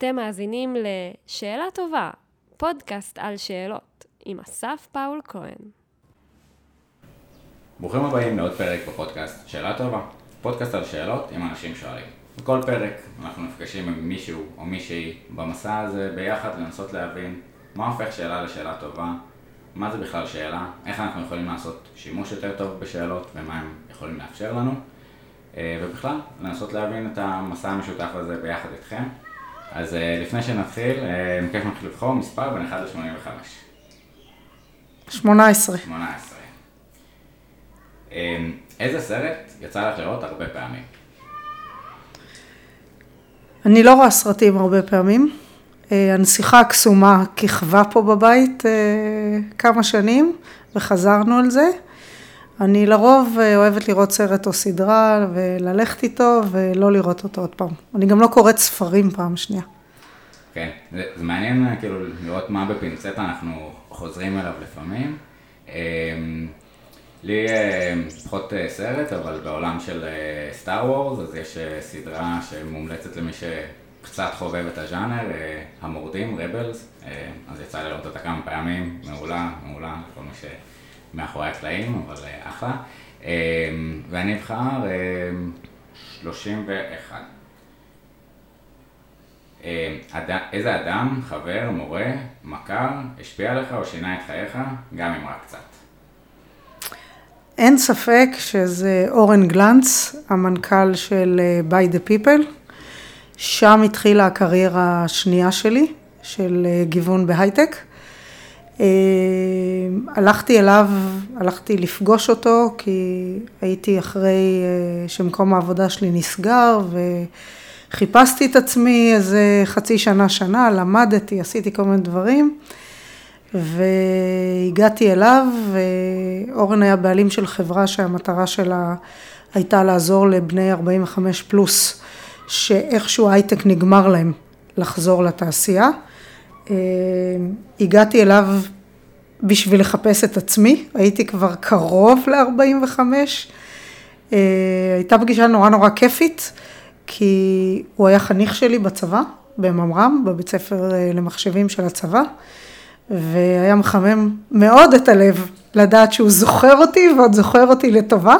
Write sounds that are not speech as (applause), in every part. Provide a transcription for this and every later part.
אתם מאזינים ל"שאלה טובה", פודקאסט על שאלות, עם אסף פאול כהן. ברוכים הבאים לעוד פרק בפודקאסט שאלה טובה, פודקאסט על שאלות עם אנשים שואלים. בכל פרק אנחנו נפגשים עם מישהו או מישהי במסע הזה ביחד לנסות להבין מה הופך שאלה לשאלה טובה, מה זה בכלל שאלה, איך אנחנו יכולים לעשות שימוש יותר טוב בשאלות ומה הם יכולים לאפשר לנו, אה, ובכלל לנסות להבין את המסע המשותף הזה ביחד איתכם. אז אה, לפני שנתחיל, אה, מכיף נתחיל לבחור מספר בין 1 ל-85. 18. 18. איזה סרט יצא לך לראות הרבה פעמים? אני לא רואה סרטים הרבה פעמים. אה, הנסיכה הקסומה כיכבה פה בבית כמה שנים, וחזרנו על זה. אני לרוב אה, אוהבת לראות סרט או סדרה וללכת איתו ולא לראות אותו עוד פעם. אני גם לא קוראת ספרים פעם שנייה. כן, זה, זה מעניין כאילו לראות מה בפינצטה אנחנו חוזרים אליו לפעמים. לי פחות סרט, אבל בעולם של סטאר וורס, אז יש סדרה שמומלצת למי שקצת חובב את הז'אנר, המורדים, רבלס, אז יצא לי לראות אותה כמה פעמים, מעולה, מעולה, כל מי שמאחורי הקלעים, אבל אחלה. ואני אבחר 31. איזה אדם, חבר, מורה, מכר, השפיע עליך או שינה את חייך, גם אם רק קצת? אין ספק שזה אורן גלנץ, המנכ"ל של By the People. שם התחילה הקריירה השנייה שלי, של גיוון בהייטק. Uh, הלכתי אליו, הלכתי לפגוש אותו, כי הייתי אחרי uh, שמקום העבודה שלי נסגר, וחיפשתי את עצמי איזה חצי שנה, שנה, למדתי, עשיתי כל מיני דברים. והגעתי אליו, ואורן היה בעלים של חברה שהמטרה שלה הייתה לעזור לבני 45 פלוס, שאיכשהו הייטק נגמר להם לחזור לתעשייה. אה, הגעתי אליו בשביל לחפש את עצמי, הייתי כבר קרוב ל-45. אה, הייתה פגישה נורא נורא כיפית, כי הוא היה חניך שלי בצבא, בממר"ם, בבית ספר אה, למחשבים של הצבא. והיה מחמם מאוד את הלב לדעת שהוא זוכר אותי ועוד זוכר אותי לטובה.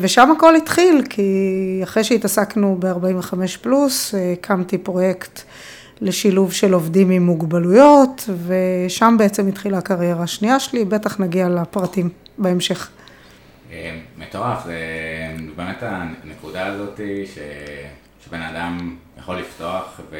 ושם הכל התחיל, כי אחרי שהתעסקנו ב-45 פלוס, הקמתי פרויקט לשילוב של עובדים עם מוגבלויות, ושם בעצם התחילה הקריירה השנייה שלי, בטח נגיע לפרטים בהמשך. אה, מטורף, זה באמת הנקודה הזאת ש... שבן אדם יכול לפתוח ו...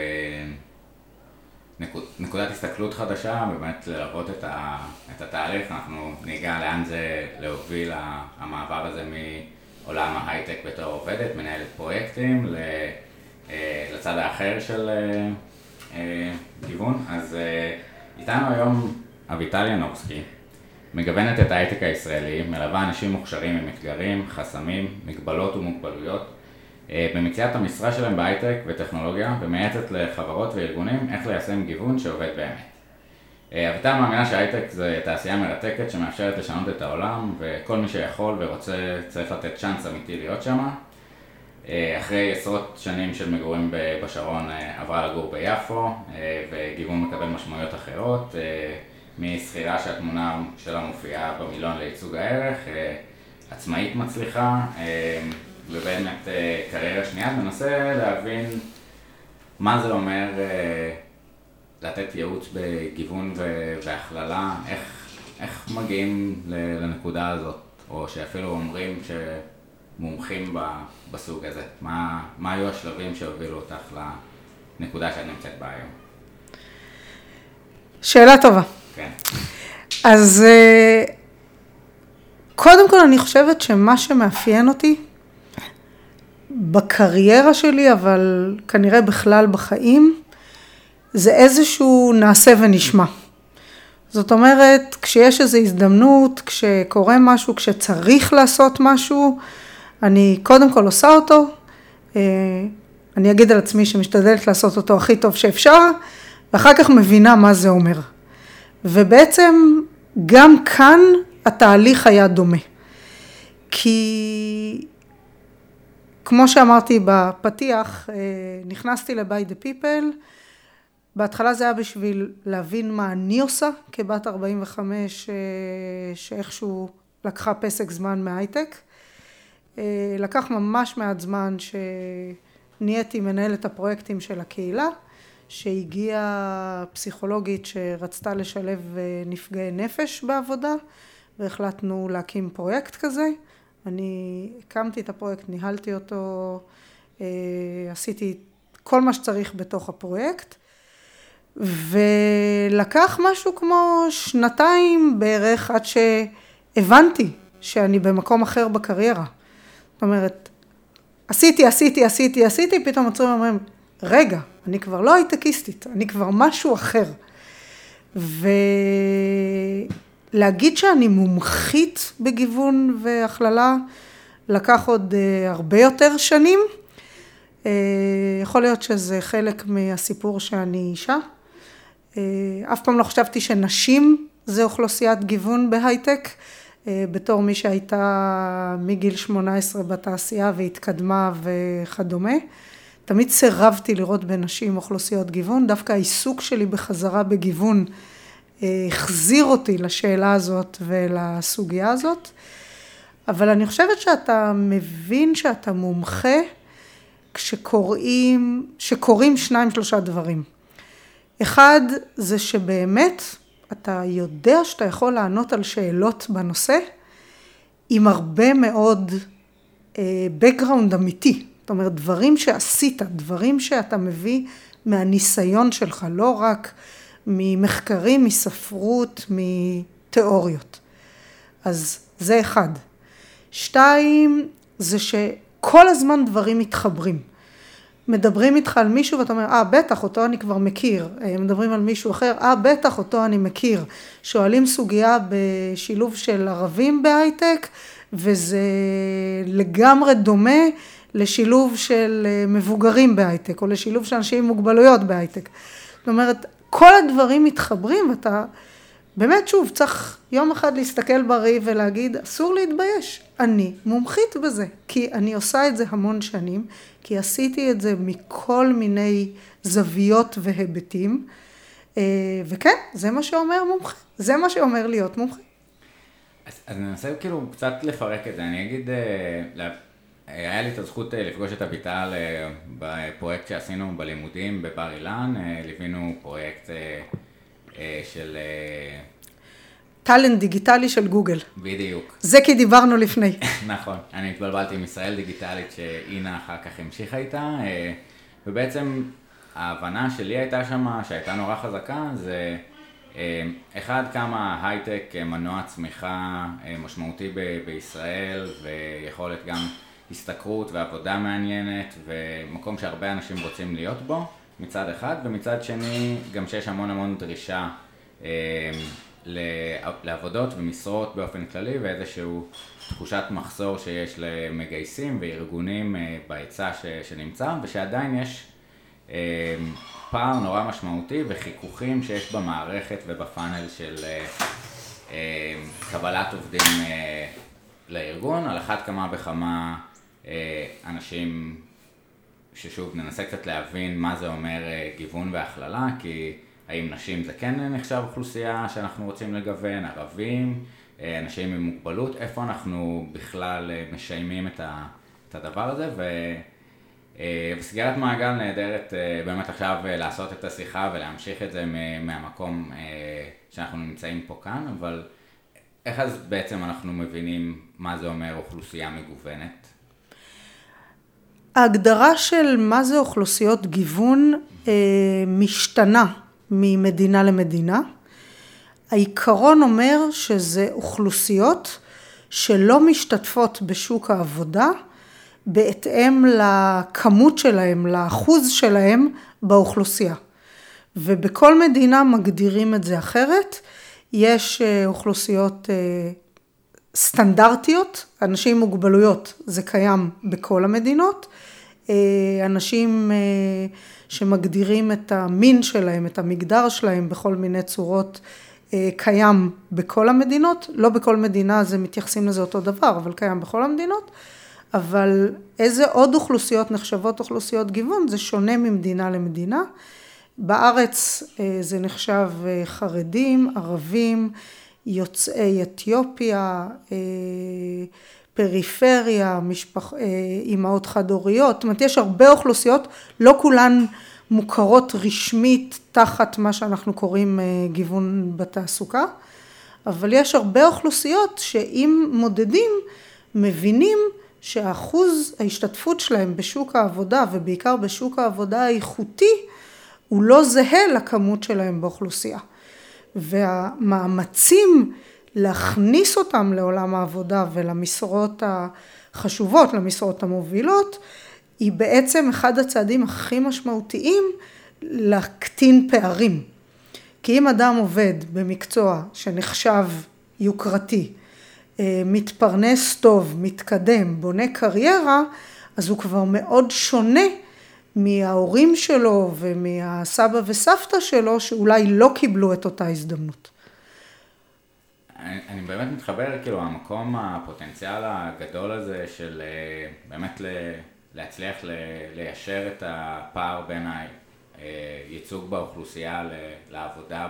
נקוד, נקודת הסתכלות חדשה, באמת ללוות את, ה, את התהליך, אנחנו ניגע לאן זה להוביל המעבר הזה מעולם ההייטק בתור עובדת, מנהלת פרויקטים, אה, לצד האחר של אה, גיוון. אז איתנו היום אביטל ינובסקי, מגוונת את ההייטק הישראלי, מלווה אנשים מוכשרים עם אתגרים, חסמים, מגבלות ומוגבלויות. אה, במציאת המשרה שלהם בהייטק וטכנולוגיה ומייעצת לחברות וארגונים איך ליישם גיוון שעובד באמת. אה, אביטל מאמינה שהייטק זה תעשייה מרתקת שמאפשרת לשנות את העולם וכל מי שיכול ורוצה צריך לתת צ'אנס אמיתי להיות שם. אה, אחרי עשרות שנים של מגורים בשרון עברה לגור ביפו וגיוון מקבל משמעויות אחרות משכירה שהתמונה שלה מופיעה במילון לייצוג הערך, עצמאית מצליחה ובאמת אה, קריירה שנייה, מנסה להבין מה זה אומר אה, לתת ייעוץ בגיוון והכללה, איך, איך מגיעים לנקודה הזאת, או שאפילו אומרים שמומחים בסוג הזה, מה, מה היו השלבים שהובילו אותך לנקודה שאת נמצאת בה היום? שאלה טובה. כן. אז אה, קודם כל אני חושבת שמה שמאפיין אותי בקריירה שלי, אבל כנראה בכלל בחיים, זה איזשהו נעשה ונשמע. זאת אומרת, כשיש איזו הזדמנות, כשקורה משהו, כשצריך לעשות משהו, אני קודם כל עושה אותו. אה, אני אגיד על עצמי שמשתדלת לעשות אותו הכי טוב שאפשר, ואחר כך מבינה מה זה אומר. ובעצם גם כאן התהליך היה דומה. כי כמו שאמרתי בפתיח, אה, נכנסתי ל-by the people, בהתחלה זה היה בשביל להבין מה אני עושה כבת 45 אה, שאיכשהו לקחה פסק זמן מהייטק. אה, לקח ממש מעט זמן שנהייתי מנהלת הפרויקטים של הקהילה, שהגיעה פסיכולוגית שרצתה לשלב נפגעי נפש בעבודה, והחלטנו להקים פרויקט כזה. אני הקמתי את הפרויקט, ניהלתי אותו, אה, עשיתי כל מה שצריך בתוך הפרויקט, ולקח משהו כמו שנתיים בערך עד שהבנתי שאני במקום אחר בקריירה. אומרת, עשיתי, עשיתי, עשיתי, עשיתי, פתאום עצורים ואומרים, רגע, אני כבר לא הייטקיסטית, אני כבר משהו אחר. ו... להגיד שאני מומחית בגיוון והכללה לקח עוד uh, הרבה יותר שנים. Uh, יכול להיות שזה חלק מהסיפור שאני אישה. Uh, אף פעם לא חשבתי שנשים זה אוכלוסיית גיוון בהייטק. Uh, בתור מי שהייתה מגיל 18 בתעשייה והתקדמה וכדומה. תמיד סירבתי לראות בנשים אוכלוסיות גיוון, דווקא העיסוק שלי בחזרה בגיוון החזיר אותי לשאלה הזאת ולסוגיה הזאת, אבל אני חושבת שאתה מבין שאתה מומחה כשקוראים, שקורים שניים שלושה דברים. אחד זה שבאמת אתה יודע שאתה יכול לענות על שאלות בנושא עם הרבה מאוד אה, background אמיתי. זאת אומרת, דברים שעשית, דברים שאתה מביא מהניסיון שלך, לא רק ממחקרים, מספרות, מתיאוריות. אז זה אחד. שתיים, זה שכל הזמן דברים מתחברים. מדברים איתך על מישהו ואתה אומר, אה בטח, אותו אני כבר מכיר. אה, מדברים על מישהו אחר, אה בטח, אותו אני מכיר. שואלים סוגיה בשילוב של ערבים בהייטק, וזה לגמרי דומה לשילוב של אה, מבוגרים בהייטק, או לשילוב של אנשים עם מוגבלויות בהייטק. זאת אומרת, כל הדברים מתחברים ואתה, באמת שוב, צריך יום אחד להסתכל בראי ולהגיד, אסור להתבייש, אני מומחית בזה, כי אני עושה את זה המון שנים, כי עשיתי את זה מכל מיני זוויות והיבטים, אה, וכן, זה מה שאומר מומחה, זה מה שאומר להיות מומחה. אז, אז ננסה כאילו קצת לפרק את זה, אני אגיד, אה, היה לי את הזכות אה, לפגוש את אביטל בפרויקט שעשינו בלימודים בבר אילן, ליווינו פרויקט של... טאלנט דיגיטלי של גוגל. בדיוק. זה כי דיברנו לפני. (laughs) נכון, אני התבלבלתי עם ישראל דיגיטלית שאינה אחר כך המשיכה איתה, ובעצם ההבנה שלי הייתה שמה, שהייתה נורא חזקה, זה אחד, כמה הייטק מנוע צמיחה משמעותי ב- בישראל, ויכולת גם השתכרות ועבודה מעניינת ומקום שהרבה אנשים רוצים להיות בו מצד אחד, ומצד שני גם שיש המון המון דרישה אה, לעבודות ומשרות באופן כללי ואיזושהי תחושת מחסור שיש למגייסים וארגונים אה, בהיצע שנמצא ושעדיין יש אה, פער נורא משמעותי וחיכוכים שיש במערכת ובפאנל של אה, אה, קבלת עובדים אה, לארגון, על אחת כמה וכמה אה, אנשים, ששוב ננסה קצת להבין מה זה אומר אה, גיוון והכללה, כי האם נשים זה כן נחשב אוכלוסייה שאנחנו רוצים לגוון, ערבים, אה, אנשים עם מוגבלות, איפה אנחנו בכלל משיימים את, הדבר הזה, ו... וסגירת מעגל נהדרת באמת עכשיו לעשות את השיחה ולהמשיך את זה מהמקום שאנחנו נמצאים פה כאן, אבל איך אז בעצם אנחנו מבינים מה זה אומר אוכלוסייה מגוונת? ההגדרה של מה זה אוכלוסיות גיוון אה, משתנה ממדינה למדינה. העיקרון אומר שזה אוכלוסיות שלא משתתפות בשוק העבודה בהתאם לכמות שלהם, לאחוז שלהם באוכלוסייה. ובכל מדינה מגדירים את זה אחרת. יש אה, אוכלוסיות אה, סטנדרטיות, אנשים עם מוגבלויות, זה קיים בכל המדינות. אה, אנשים אה, שמגדירים את המין שלהם, את המגדר שלהם בכל מיני צורות, אה, קיים בכל המדינות. לא בכל מדינה זה מתייחסים לזה אותו דבר, אבל קיים בכל המדינות. אבל איזה עוד אוכלוסיות נחשבות אוכלוסיות גיוון, זה שונה ממדינה למדינה. בארץ זה נחשב חרדים, ערבים, יוצאי אתיופיה, אה, פריפריה, משפח, אימהות חד-הוריות, זאת אומרת יש הרבה אוכלוסיות, לא כולן מוכרות רשמית תחת מה שאנחנו קוראים גיוון בתעסוקה, אבל יש הרבה אוכלוסיות שאם מודדים מבינים שאחוז ההשתתפות שלהם בשוק העבודה ובעיקר בשוק העבודה האיכותי הוא לא זהה לכמות שלהם באוכלוסייה. והמאמצים להכניס אותם לעולם העבודה ולמשרות החשובות, למשרות המובילות, היא בעצם אחד הצעדים הכי משמעותיים להקטין פערים. כי אם אדם עובד במקצוע שנחשב יוקרתי, אה, מתפרנס טוב, מתקדם, בונה קריירה, אז הוא כבר מאוד שונה מההורים שלו ומהסבא וסבתא שלו שאולי לא קיבלו את אותה הזדמנות. אני, אני באמת מתחבר, כאילו, המקום, הפוטנציאל הגדול הזה של אה, באמת ל, להצליח ל, ליישר את הפער בין הייצוג באוכלוסייה לעבודה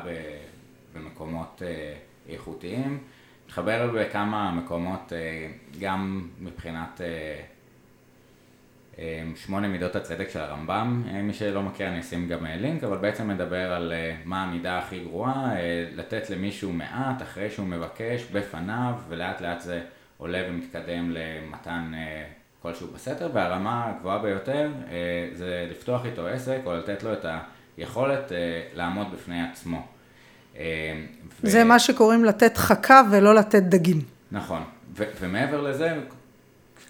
במקומות אה, איכותיים. מתחבר בכמה מקומות, אה, גם מבחינת שמונה מידות הצדק של הרמב"ם, אה, מי שלא מכיר אני אשים גם אה, לינק, אבל בעצם מדבר על אה, מה המידה הכי גרועה, לתת למישהו מעט אחרי שהוא מבקש בפניו, ולאט לאט זה עולה ומתקדם למתן כלשהו בסתר, והרמה הגבוהה ביותר זה לפתוח איתו עסק או לתת לו את היכולת לעמוד בפני עצמו. זה ו... מה שקוראים לתת חכה ולא לתת דגים. נכון, ו- ומעבר לזה,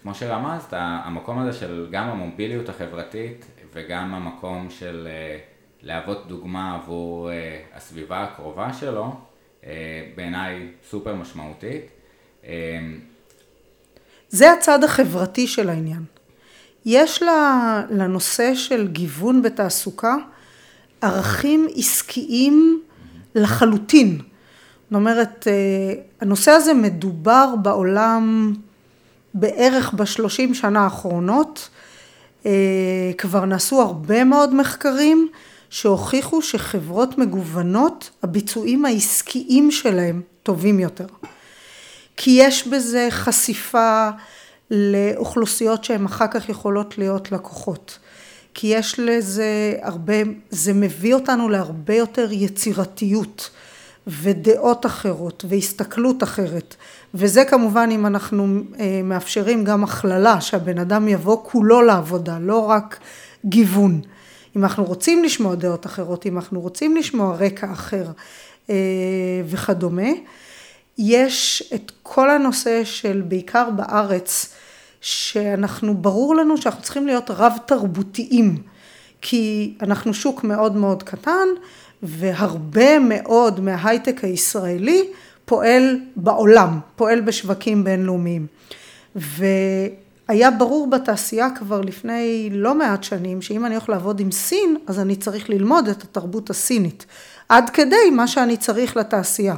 כמו שרמזת, המקום הזה של גם המוביליות החברתית וגם המקום של אה, להוות דוגמה עבור אה, הסביבה הקרובה שלו, אה, בעיניי סופר משמעותית. זה הצד החברתי של העניין. יש לנושא של גיוון בתעסוקה ערכים עסקיים לחלוטין. זאת אומרת, הנושא הזה מדובר בעולם בערך בשלושים שנה האחרונות אה, כבר נעשו הרבה מאוד מחקרים שהוכיחו שחברות מגוונות, הביצועים העסקיים שלהם טובים יותר. כי יש בזה חשיפה לאוכלוסיות שהן אחר כך יכולות להיות לקוחות. כי יש לזה הרבה, זה מביא אותנו להרבה יותר יצירתיות ודעות אחרות והסתכלות אחרת וזה כמובן אם אנחנו אה, מאפשרים גם הכללה, שהבן אדם יבוא כולו לעבודה, לא רק גיוון. אם אנחנו רוצים לשמוע דעות אחרות, אם אנחנו רוצים לשמוע רקע אחר אה, וכדומה, יש את כל הנושא של בעיקר בארץ, שאנחנו, ברור לנו שאנחנו צריכים להיות רב תרבותיים, כי אנחנו שוק מאוד מאוד קטן, והרבה מאוד מההייטק הישראלי פועל בעולם, פועל בשווקים בינלאומיים. והיה ברור בתעשייה כבר לפני לא מעט שנים, שאם אני הולך לעבוד עם סין, אז אני צריך ללמוד את התרבות הסינית. עד כדי מה שאני צריך לתעשייה.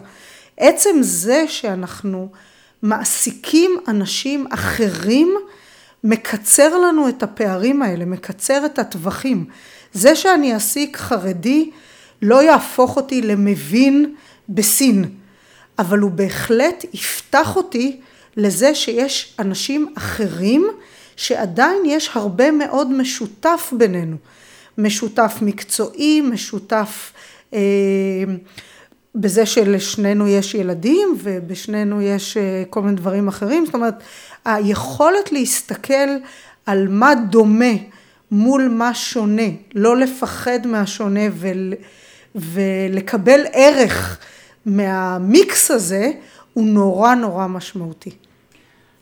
עצם זה שאנחנו מעסיקים אנשים אחרים, מקצר לנו את הפערים האלה, מקצר את הטווחים. זה שאני אעסיק חרדי לא יהפוך אותי למבין בסין. אבל הוא בהחלט יפתח אותי לזה שיש אנשים אחרים שעדיין יש הרבה מאוד משותף בינינו. משותף מקצועי, משותף אה, בזה שלשנינו יש ילדים ובשנינו יש אה, כל מיני דברים אחרים. זאת אומרת, היכולת להסתכל על מה דומה מול מה שונה, לא לפחד מהשונה ול, ולקבל ערך. מהמיקס הזה הוא נורא נורא משמעותי.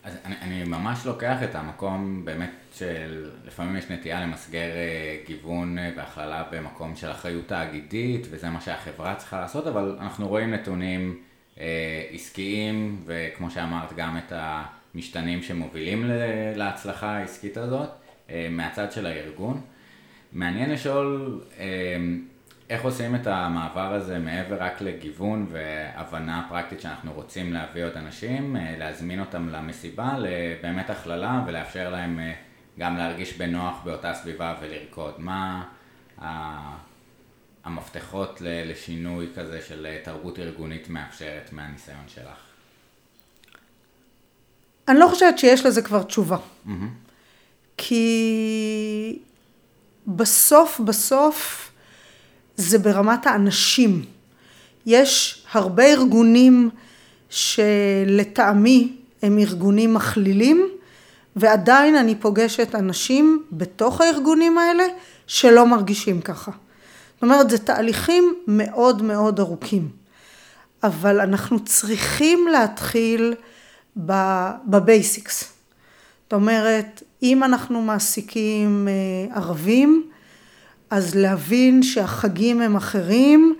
אז אני, אני ממש לוקח את המקום באמת של לפעמים יש נטייה למסגר אה, גיוון אה, והכללה במקום של אחריות תאגידית וזה מה שהחברה צריכה לעשות, אבל אנחנו רואים נתונים אה, עסקיים וכמו שאמרת גם את המשתנים שמובילים להצלחה העסקית הזאת אה, מהצד של הארגון. מעניין לשאול אה, איך עושים את המעבר הזה מעבר רק לגיוון והבנה פרקטית שאנחנו רוצים להביא עוד אנשים, אה, להזמין אותם למסיבה, לבאמת הכללה ולאפשר להם אה, גם להרגיש בנוח באותה סביבה ולרקוד. מה המפתחות לשינוי כזה של תרבות ארגונית מאפשרת מהניסיון שלך? אני לא חושבת שיש לזה כבר תשובה. Mm-hmm. כי בסוף בסוף זה ברמת האנשים. יש הרבה ארגונים שלטעמי הם ארגונים מכלילים, ועדיין אני פוגשת אנשים בתוך הארגונים האלה שלא מרגישים ככה. זאת אומרת, זה תהליכים מאוד מאוד ארוכים. אבל אנחנו צריכים להתחיל בבייסיקס. זאת אומרת, אם אנחנו מעסיקים אה, ערבים, אז להבין שהחגים הם אחרים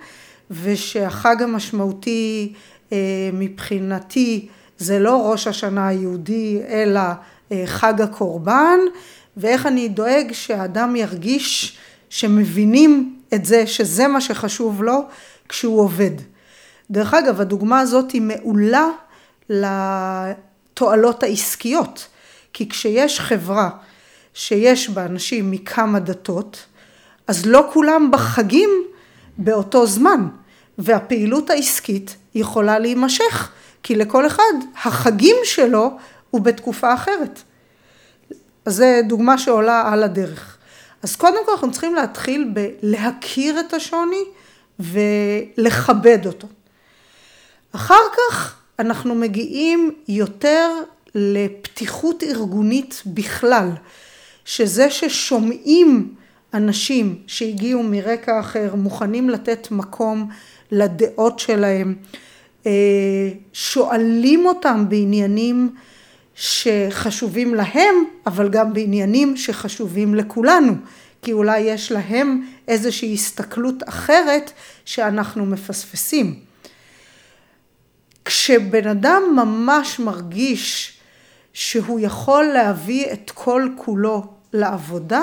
ושהחג המשמעותי אה, מבחינתי זה לא ראש השנה היהודי אלא אה, חג הקורבן ואיך אני דואג שהאדם ירגיש שמבינים את זה שזה מה שחשוב לו כשהוא עובד. דרך אגב הדוגמה הזאת היא מעולה לתועלות העסקיות כי כשיש חברה שיש בה אנשים מכמה דתות אז לא כולם בחגים באותו זמן, והפעילות העסקית יכולה להימשך, כי לכל אחד החגים שלו הוא בתקופה אחרת. אז זו דוגמה שעולה על הדרך. אז קודם כל אנחנו צריכים להתחיל בלהכיר את השוני ולכבד אותו. אחר כך אנחנו מגיעים יותר לפתיחות ארגונית בכלל, שזה ששומעים אנשים שהגיעו מרקע אחר מוכנים לתת מקום לדעות שלהם, אה, שואלים אותם בעניינים שחשובים להם, אבל גם בעניינים שחשובים לכולנו, כי אולי יש להם איזושהי הסתכלות אחרת שאנחנו מפספסים. כשבן אדם ממש מרגיש שהוא יכול להביא את כל כולו לעבודה,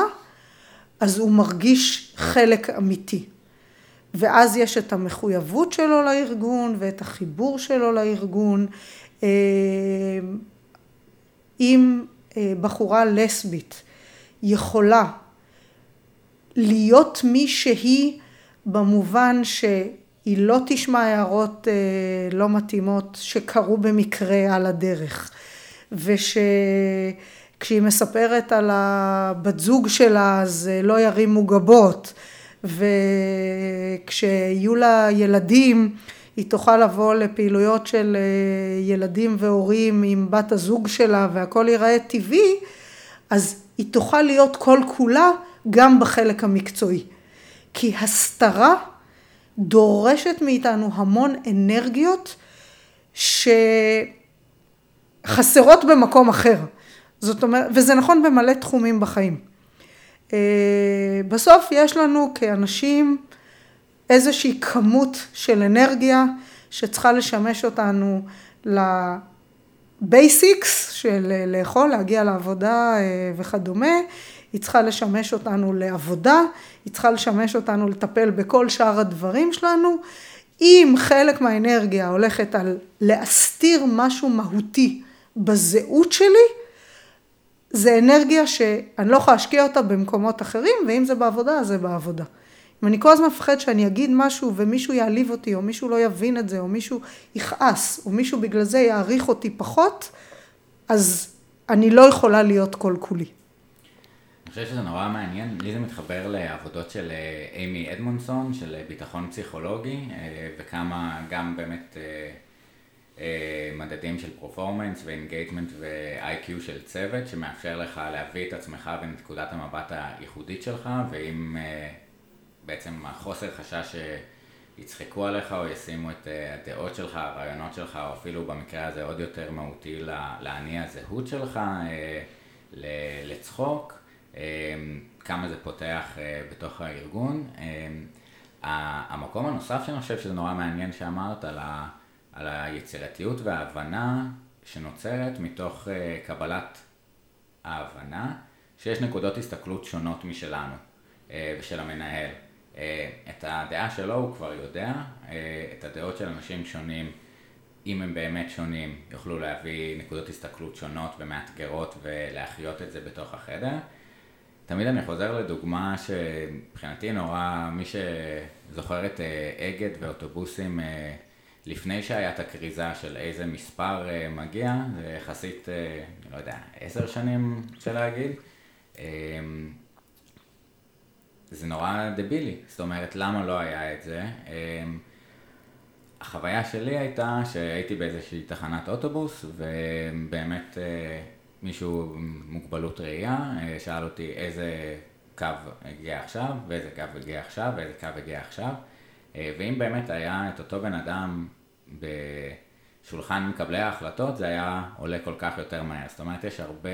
אז הוא מרגיש חלק אמיתי. ואז יש את המחויבות שלו לארגון ואת החיבור שלו לארגון. אה, אם אה, בחורה לסבית יכולה להיות מי שהיא במובן שהיא לא תשמע הערות אה, לא מתאימות שקרו במקרה על הדרך וש... כשהיא מספרת על הבת זוג שלה אז אה, לא ירימו גבות. וכשיהיו לה ילדים היא תוכל לבוא לפעילויות של אה, ילדים והורים עם בת הזוג שלה והכל ייראה טבעי אז היא תוכל להיות כל כולה גם בחלק המקצועי. כי הסתרה דורשת מאיתנו המון אנרגיות שחסרות במקום אחר זאת אומרת, וזה נכון במלא תחומים בחיים. אה, בסוף יש לנו כאנשים איזושהי כמות של אנרגיה שצריכה לשמש אותנו לבייסיקס של לאכול, להגיע לעבודה אה, וכדומה, היא צריכה לשמש אותנו לעבודה, היא צריכה לשמש אותנו לטפל בכל שאר הדברים שלנו. אם חלק מהאנרגיה הולכת על להסתיר משהו מהותי בזהות שלי, זה אנרגיה שאני לא יכולה להשקיע אותה במקומות אחרים, ואם זה בעבודה, אז זה בעבודה. אם אני כל הזמן מפחד שאני אגיד משהו ומישהו יעליב אותי, או מישהו לא יבין את זה, או מישהו יכעס, או מישהו בגלל זה יעריך אותי פחות, אז אני לא יכולה להיות כל כולי. אני חושב שזה נורא מעניין, לי זה מתחבר לעבודות של אה, אימי אדמונסון, של ביטחון פסיכולוגי, אה, וכמה גם באמת אה, מדדים של פרופורמנס ואינגייטמנט ו-IQ של צוות שמאפשר לך להביא את עצמך ונקודת המבט הייחודית שלך ואם אה, בעצם החוסר חשש שיצחקו עליך או ישימו את אה, הדעות שלך, הרעיונות שלך או אפילו במקרה הזה עוד יותר מהותי להניע הזהות שלך לצחוק, כמה זה פותח בתוך הארגון. המקום הנוסף שאני חושב שזה נורא מעניין שאמרת על ה... על היצירתיות וההבנה שנוצרת מתוך אה, קבלת ההבנה שיש נקודות הסתכלות שונות משלנו אה, ושל המנהל. את הדעה שלו הוא כבר יודע, את הדעות של אנשים שונים, אם הם באמת שונים, יוכלו להביא נקודות הסתכלות שונות ומאתגרות ולהחיות את זה בתוך החדר. תמיד אני חוזר לדוגמה שמבחינתי נורא, מי שזוכר את אגד ואוטובוסים לפני שהיה את הכריזה של איזה מספר מגיע, זה יחסית, לא יודע, עשר שנים, אפשר להגיד. זה נורא דבילי, זאת אומרת, למה לא היה את זה? אמ, החוויה שלי הייתה שהייתי באיזושהי תחנת אוטובוס, ובאמת אה, מישהו עם מוגבלות ראייה אה, שאל אותי איזה קו הגיע עכשיו, ואיזה קו הגיע עכשיו, ואיזה קו הגיע עכשיו, אה, ואם באמת היה את אותו בן אדם בשולחן מקבלי ההחלטות, זה היה עולה כל כך יותר מהר. זאת אומרת, יש הרבה...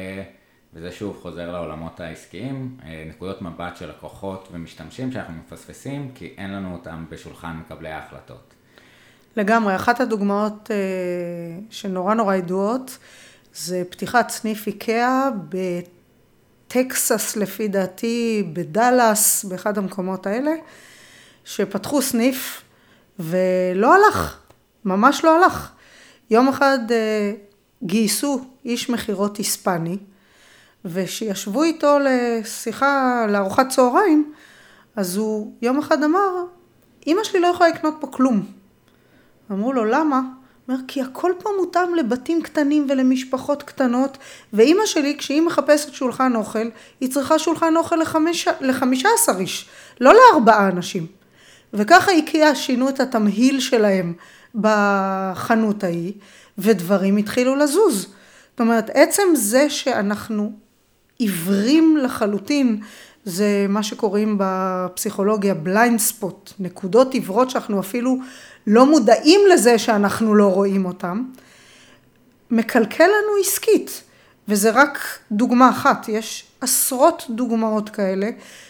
וזה שוב חוזר לעולמות העסקיים, אה, נקודות מבט של לקוחות ומשתמשים שאנחנו מפספסים, כי אין לנו אותם בשולחן מקבלי ההחלטות. לגמרי, אחת הדוגמאות אה, שנורא נורא ידועות, זה פתיחת סניף איקאה בטקסס לפי דעתי, בדאלאס, באחד המקומות האלה, שפתחו סניף ולא הלך, ממש לא הלך. יום אחד אה, גייסו איש מכירות היספני, ושישבו איתו לשיחה, לארוחת צהריים, אז הוא יום אחד אמר, אמא שלי לא יכולה לקנות פה כלום. אמרו לו, למה? אומר, כי הכל פה מותאם לבתים קטנים ולמשפחות קטנות, ואימא שלי, כשהיא מחפשת שולחן אוכל, היא צריכה שולחן אוכל לחמישה עשר איש, לא לארבעה אנשים. וככה איקאה שינו את התמהיל שלהם בחנות ההיא, ודברים התחילו לזוז. זאת אומרת, עצם זה שאנחנו עיוורים לחלוטין, זה מה שקוראים בפסיכולוגיה בליינד ספוט, נקודות עיוורות שאנחנו אפילו לא מודעים לזה שאנחנו לא רואים אותם, מקלקל לנו עסקית, וזה רק דוגמה אחת, יש עשרות דוגמאות כאלה,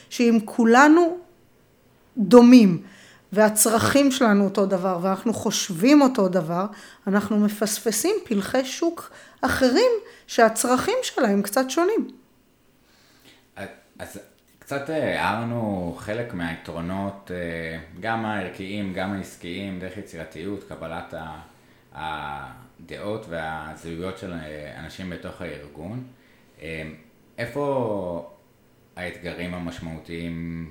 שאם כולנו דומים והצרכים שלנו אותו דבר ואנחנו חושבים אותו דבר, אנחנו מפספסים פלחי שוק אחרים שהצרכים שלהם קצת שונים. אז קצת אה, הערנו חלק מהיתרונות, אה, גם הערכיים, גם העסקיים, דרך יצירתיות, קבלת הדעות והזהויות של אה, אנשים בתוך הארגון. איפה האתגרים המשמעותיים,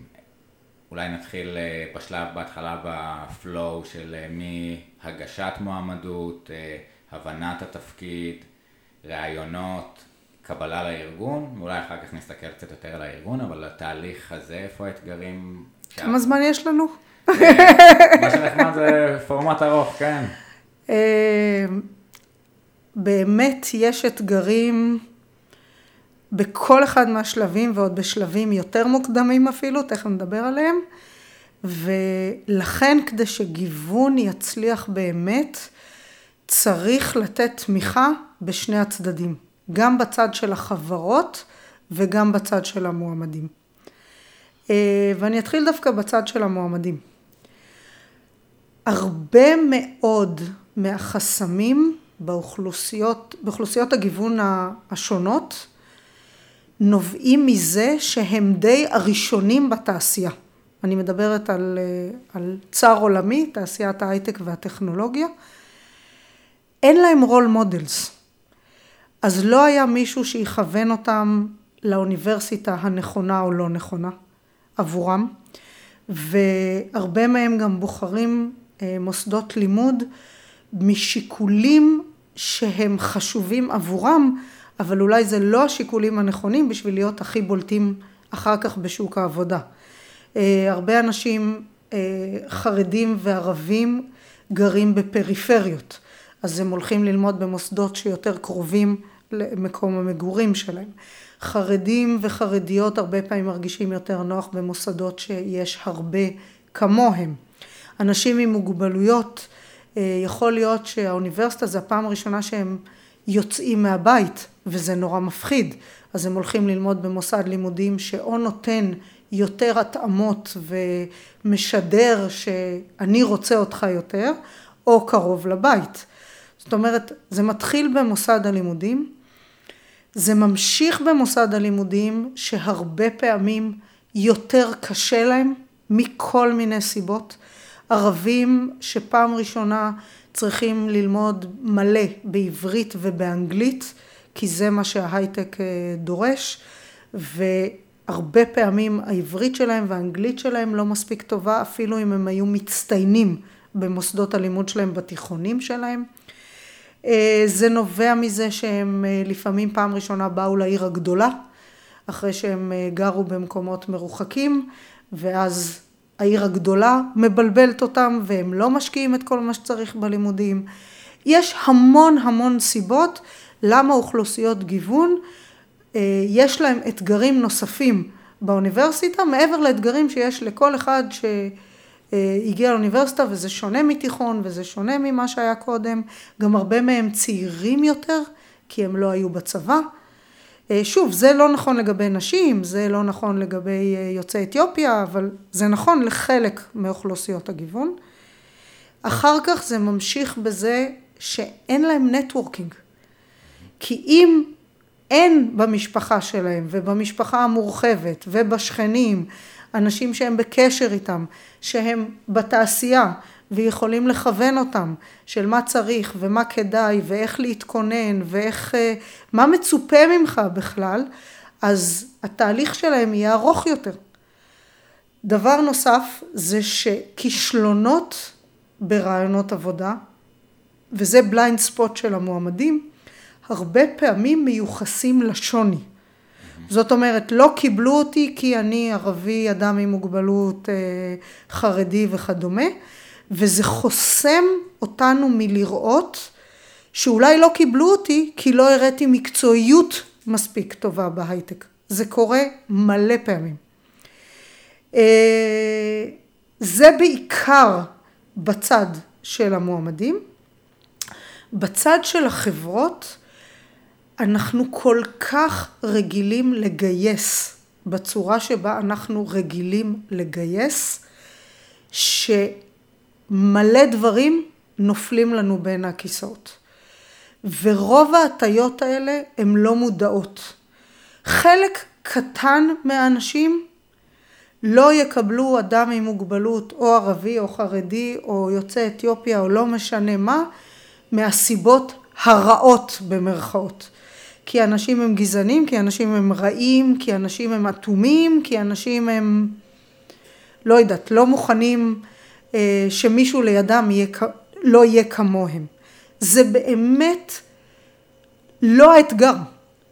אולי נתחיל בשלב, בהתחלה בפלואו של מהגשת מועמדות, הבנת התפקיד, ראיונות, קבלה לארגון, ואולי אחר כך נסתכל קצת יותר על הארגון, אבל התהליך הזה, איפה האתגרים? כמה זמן יש לנו? מה שנחמד זה פורמט ארוך, כן. אה, באמת יש אתגרים בכל אחד מהשלבים, ועוד בשלבים יותר מוקדמים אפילו, תכף נדבר עליהם. ולכן כדי שגיוון יצליח באמת, צריך לתת תמיכה בשני הצדדים. גם בצד של החברות וגם בצד של המועמדים. אה, ואני אתחיל דווקא בצד של המועמדים. הרבה מאוד מהחסמים באוכלוסיות, באוכלוסיות הגיוון השונות נובעים מזה שהם די הראשונים בתעשייה. אני מדברת על, אה, על צר עולמי, תעשיית ההייטק והטכנולוגיה. אין להם role models. אז לא היה מישהו שיכוון אותם לאוניברסיטה הנכונה או לא נכונה עבורם, והרבה מהם גם בוחרים אה, מוסדות לימוד משיקולים שהם חשובים עבורם, אבל אולי זה לא השיקולים הנכונים בשביל להיות הכי בולטים אחר כך בשוק העבודה. אה, הרבה אנשים אה, חרדים וערבים גרים בפריפריות. אז הם הולכים ללמוד במוסדות שיותר קרובים למקום המגורים שלהם. חרדים וחרדיות הרבה פעמים מרגישים יותר נוח במוסדות שיש הרבה כמוהם. אנשים עם מוגבלויות, אה, יכול להיות שהאוניברסיטה זה הפעם הראשונה שהם יוצאים מהבית וזה נורא מפחיד, אז הם הולכים ללמוד במוסד לימודים שאו נותן יותר התאמות ומשדר שאני רוצה אותך יותר, או קרוב לבית. זאת אומרת, זה מתחיל במוסד הלימודים, זה ממשיך במוסד הלימודים שהרבה פעמים יותר קשה להם מכל מיני סיבות. ערבים שפעם ראשונה צריכים ללמוד מלא בעברית ובאנגלית, כי זה מה שההייטק אה, דורש, והרבה פעמים העברית שלהם והאנגלית שלהם לא מספיק טובה, אפילו אם הם היו מצטיינים במוסדות הלימוד שלהם בתיכונים שלהם. אה, זה נובע מזה שהם אה, לפעמים פעם ראשונה באו לעיר הגדולה, אחרי שהם גרו במקומות מרוחקים, ואז העיר הגדולה מבלבלת אותם והם לא משקיעים את כל מה שצריך בלימודים. יש המון המון סיבות למה אוכלוסיות גיוון אה, יש להם אתגרים נוספים באוניברסיטה מעבר לאתגרים שיש לכל אחד שהגיע לאוניברסיטה וזה שונה מתיכון וזה שונה ממה שהיה קודם, גם הרבה מהם צעירים יותר כי הם לא היו בצבא. אה, שוב, זה לא נכון לגבי נשים, זה לא נכון לגבי אה, יוצאי אתיופיה, אבל זה נכון לחלק מאוכלוסיות הגיוון. אחר כך זה ממשיך בזה שאין להם נטוורקינג. כי אם אין במשפחה שלהם ובמשפחה המורחבת ובשכנים אנשים שהם בקשר איתם, שהם בתעשייה ויכולים לכוון אותם של מה צריך ומה כדאי ואיך להתכונן ואיך, אה, מה מצופה ממך בכלל, אז התהליך שלהם יהיה ארוך יותר. דבר נוסף זה שכישלונות ברעיונות עבודה, וזה בליינד ספוט של המועמדים, הרבה פעמים מיוחסים לשוני. זאת אומרת, לא קיבלו אותי כי אני ערבי, אדם עם מוגבלות, אה, חרדי וכדומה, וזה חוסם אותנו מלראות שאולי לא קיבלו אותי כי לא הראיתי מקצועיות מספיק טובה בהייטק. זה קורה מלא פעמים. אה, זה בעיקר בצד של המועמדים. בצד של החברות אנחנו כל כך רגילים לגייס בצורה שבה אנחנו רגילים לגייס, ש... מלא דברים נופלים לנו בין הכיסאות. ורוב ההטיות האלה הן לא מודעות. חלק קטן מהאנשים לא יקבלו אדם עם מוגבלות או ערבי או חרדי או יוצא אתיופיה או לא משנה מה מהסיבות הרעות במרכאות. כי אנשים הם גזענים, כי אנשים הם רעים, כי אנשים הם אטומים, כי אנשים הם לא יודעת, לא מוכנים שמישהו לידם יהיה, לא יהיה כמוהם. זה באמת לא האתגר.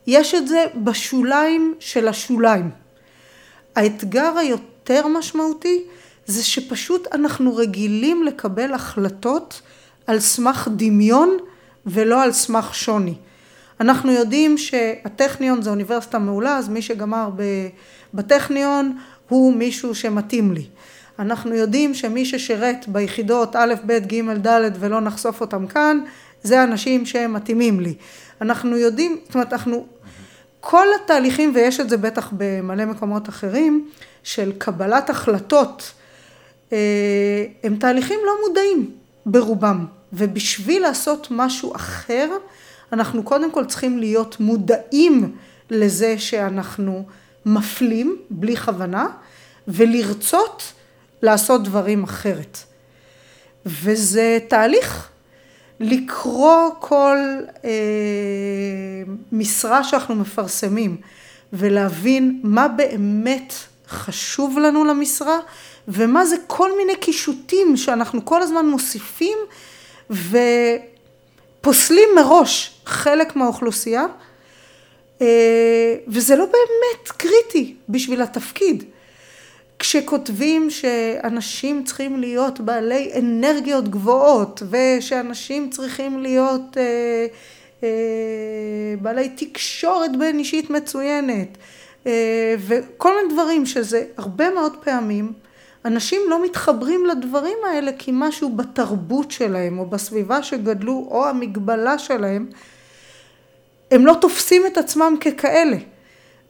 יש את זה בשוליים של השוליים. האתגר היותר משמעותי זה שפשוט אנחנו רגילים לקבל החלטות על סמך דמיון ולא על סמך שוני. אנחנו יודעים שהטכניון זה אוניברסיטה מעולה, אז מי שגמר בטכניון הוא מישהו שמתאים לי. אנחנו יודעים שמי ששירת ביחידות א', ב', ג', ד' ולא נחשוף אותם כאן, זה אנשים שהם מתאימים לי. אנחנו יודעים, זאת אומרת, אנחנו, כל התהליכים, ויש את זה בטח במלא מקומות אחרים, של קבלת החלטות, אה, הם תהליכים לא מודעים ברובם. ובשביל לעשות משהו אחר, אנחנו קודם כל צריכים להיות מודעים לזה שאנחנו מפלים בלי כוונה, ולרצות לעשות דברים אחרת. וזה תהליך. לקרוא כל אה, משרה שאנחנו מפרסמים ולהבין מה באמת חשוב לנו למשרה ומה זה כל מיני קישוטים שאנחנו כל הזמן מוסיפים ופוסלים מראש חלק מהאוכלוסייה אה, וזה לא באמת קריטי בשביל התפקיד. כשכותבים שאנשים צריכים להיות בעלי אנרגיות גבוהות ושאנשים צריכים להיות אה, אה, בעלי תקשורת בין אישית מצוינת אה, וכל מיני דברים שזה הרבה מאוד פעמים אנשים לא מתחברים לדברים האלה כי משהו בתרבות שלהם או בסביבה שגדלו או המגבלה שלהם הם לא תופסים את עצמם ככאלה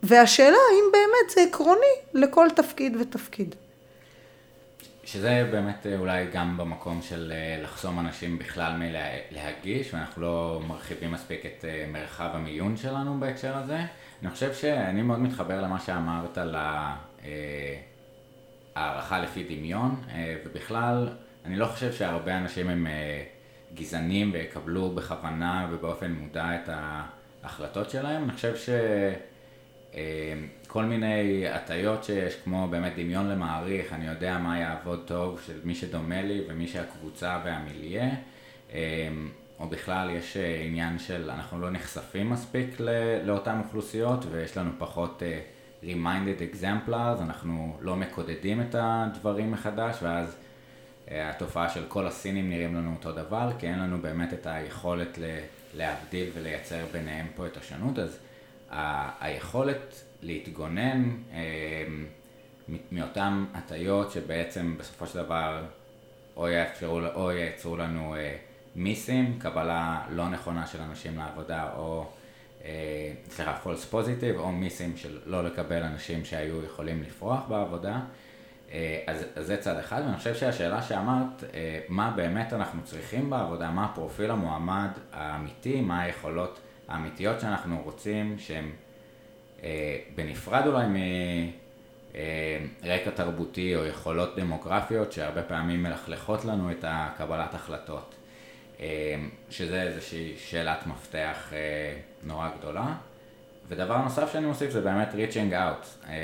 והשאלה האם באמת זה עקרוני לכל תפקיד ותפקיד. שזה באמת אה, אולי גם במקום של אה, לחסום אנשים בכלל מלהגיש, ואנחנו לא מרחיבים מספיק את אה, מרחב המיון שלנו בהקשר הזה. אני חושב שאני מאוד מתחבר למה שאמרת על הערכה לפי דמיון, ובכלל, אני לא חושב שהרבה אנשים הם גזענים ויקבלו בכוונה ובאופן מודע את ההחלטות שלהם. אני חושב שכל מיני הטיות שיש, כמו באמת דמיון למעריך, אני יודע מה יעבוד טוב של מי שדומה לי ומי שהקבוצה והמיליה. או בכלל יש עניין של אנחנו לא נחשפים מספיק לאותן אוכלוסיות ויש לנו פחות reminded examplers, אנחנו לא מקודדים את הדברים מחדש ואז התופעה של כל הסינים נראים לנו אותו דבר, כי אין לנו באמת את היכולת להבדיל ולייצר ביניהם פה את השונות, אז היכולת להתגונן מאותן הטיות שבעצם בסופו של דבר או יאפשרו או ייצרו לנו מיסים, קבלה לא נכונה של אנשים לעבודה או סליחה, false positive או מיסים של לא לקבל אנשים שהיו יכולים לפרוח בעבודה. אה, אז, אז זה צד אחד, ואני חושב שהשאלה שאמרת, אה, מה באמת אנחנו צריכים בעבודה, מה הפרופיל המועמד האמיתי, מה היכולות האמיתיות שאנחנו רוצים, שהן אה, בנפרד אולי מרקע תרבותי או יכולות דמוגרפיות שהרבה פעמים מלכלכות לנו את הקבלת החלטות, שזה איזושהי שאלת מפתח נורא גדולה. ודבר נוסף שאני מוסיף זה באמת reaching out. אה,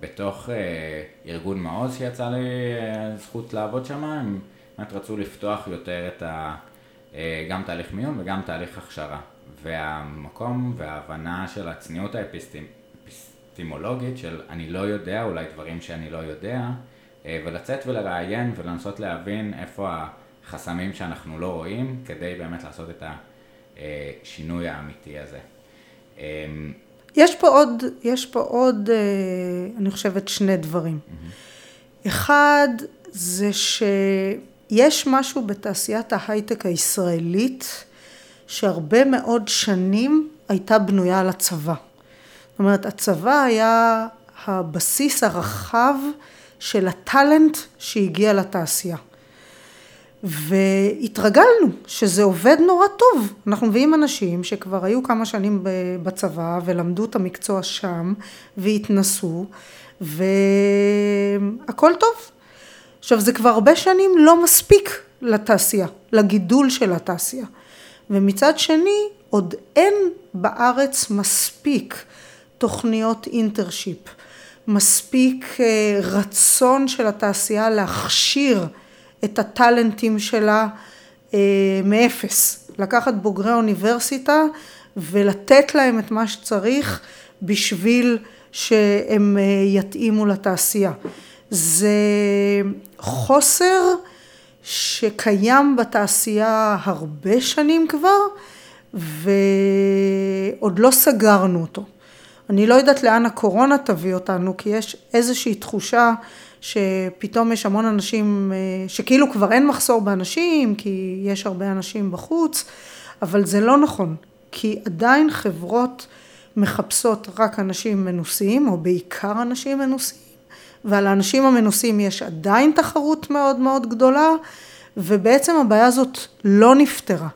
בתוך אה, ארגון מעוז שיצא לי אה, זכות לעבוד שם, הם באמת רצו לפתוח יותר את ה... גם תהליך מיון וגם תהליך הכשרה. והמקום וההבנה של הצניעות האפיסטימולוגית של אני לא יודע, אולי דברים שאני לא יודע, ולצאת ולראיין ולנסות להבין איפה החסמים שאנחנו לא רואים, כדי באמת לעשות את השינוי האמיתי הזה. אמ, יש פה עוד, יש פה עוד, אה, אני חושבת, שני דברים. Mm-hmm. אחד, זה שיש משהו בתעשיית ההייטק הישראלית, שהרבה מאוד שנים הייתה בנויה על הצבא. זאת אומרת, הצבא היה הבסיס הרחב של הטאלנט שהגיע לתעשייה. והתרגלנו שזה עובד נורא טוב. אנחנו מביאים אנשים שכבר היו כמה שנים בצבא ולמדו את המקצוע שם והתנסו והכל טוב. עכשיו זה כבר הרבה שנים לא מספיק לתעשייה, לגידול של התעשייה. ומצד שני עוד אין בארץ מספיק תוכניות אינטרשיפ, מספיק אה, רצון של התעשייה להכשיר את הטאלנטים שלה אה, מאפס. לקחת בוגרי אוניברסיטה ולתת להם את מה שצריך בשביל שהם אה, יתאימו לתעשייה. זה חוסר שקיים בתעשייה הרבה שנים כבר ועוד לא סגרנו אותו. אני לא יודעת לאן הקורונה תביא אותנו כי יש איזושהי תחושה שפתאום יש המון אנשים, אה, שכאילו כבר אין מחסור באנשים, כי יש הרבה אנשים בחוץ, אבל זה לא נכון, כי עדיין חברות מחפשות רק אנשים מנוסים, או בעיקר אנשים מנוסים, ועל האנשים המנוסים יש עדיין תחרות מאוד מאוד גדולה, ובעצם הבעיה הזאת לא נפתרה.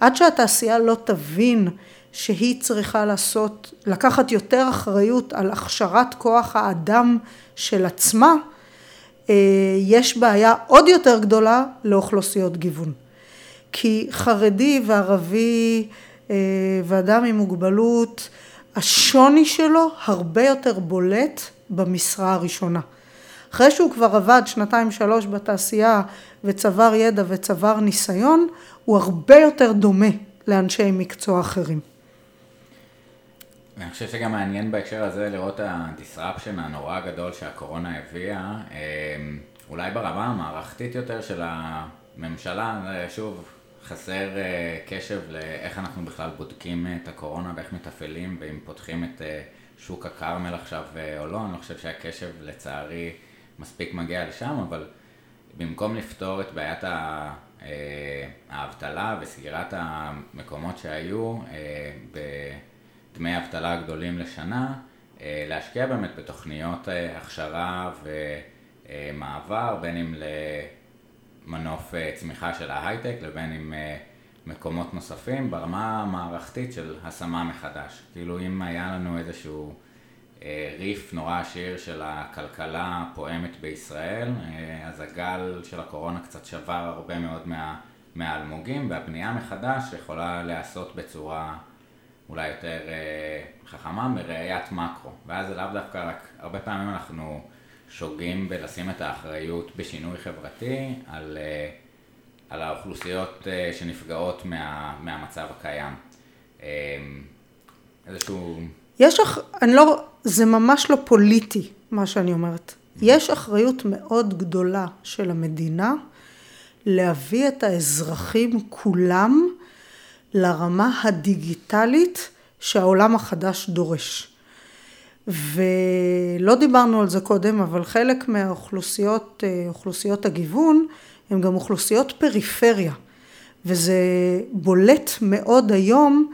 עד שהתעשייה לא תבין שהיא צריכה לעשות, לקחת יותר אחריות על הכשרת כוח האדם של עצמה, אה, יש בעיה עוד יותר גדולה לאוכלוסיות גיוון. כי חרדי וערבי אה, ואדם עם מוגבלות, השוני שלו הרבה יותר בולט במשרה הראשונה. אחרי שהוא כבר עבד שנתיים שלוש בתעשייה וצבר ידע וצבר ניסיון, הוא הרבה יותר דומה לאנשי מקצוע אחרים. אני חושב שגם מעניין בהקשר הזה לראות הדיסרפשן הנורא הגדול שהקורונה הביאה, אמ, אולי ברמה המערכתית יותר של הממשלה, שוב, חסר אה, קשב לאיך אנחנו בכלל בודקים את הקורונה ואיך מתפעלים ואם פותחים את אה, שוק הכרמל עכשיו אה, או לא, אני לא חושב שהקשב לצערי מספיק מגיע לשם, אבל במקום לפתור את בעיית האבטלה וסגירת המקומות שהיו, דמי אבטלה גדולים לשנה, אה, להשקיע באמת בתוכניות אה, הכשרה ומעבר, בין אם למנוף אה, צמיחה של ההייטק לבין אם מקומות נוספים ברמה המערכתית של השמה מחדש. כאילו אם היה לנו איזשהו ריף נורא עשיר של הכלכלה הפועמת בישראל, אז הגל של הקורונה קצת שבר הרבה מאוד מה, מהאלמוגים, והבנייה מחדש יכולה להיעשות בצורה אולי יותר חכמה בראיית מקרו, ואז זה לאו דווקא רק, הרבה פעמים אנחנו שוגים בלשים את האחריות בשינוי חברתי על, על האוכלוסיות שנפגעות מה, מהמצב הקיים. איזשהו... יש, אני לא, זה ממש לא פוליטי, מה שאני אומרת. יש אחריות מאוד גדולה של המדינה להביא את האזרחים כולם לרמה הדיגיטלית שהעולם החדש דורש. ולא דיברנו על זה קודם, אבל חלק מהאוכלוסיות, אוכלוסיות הגיוון, הן גם אוכלוסיות פריפריה, וזה בולט מאוד היום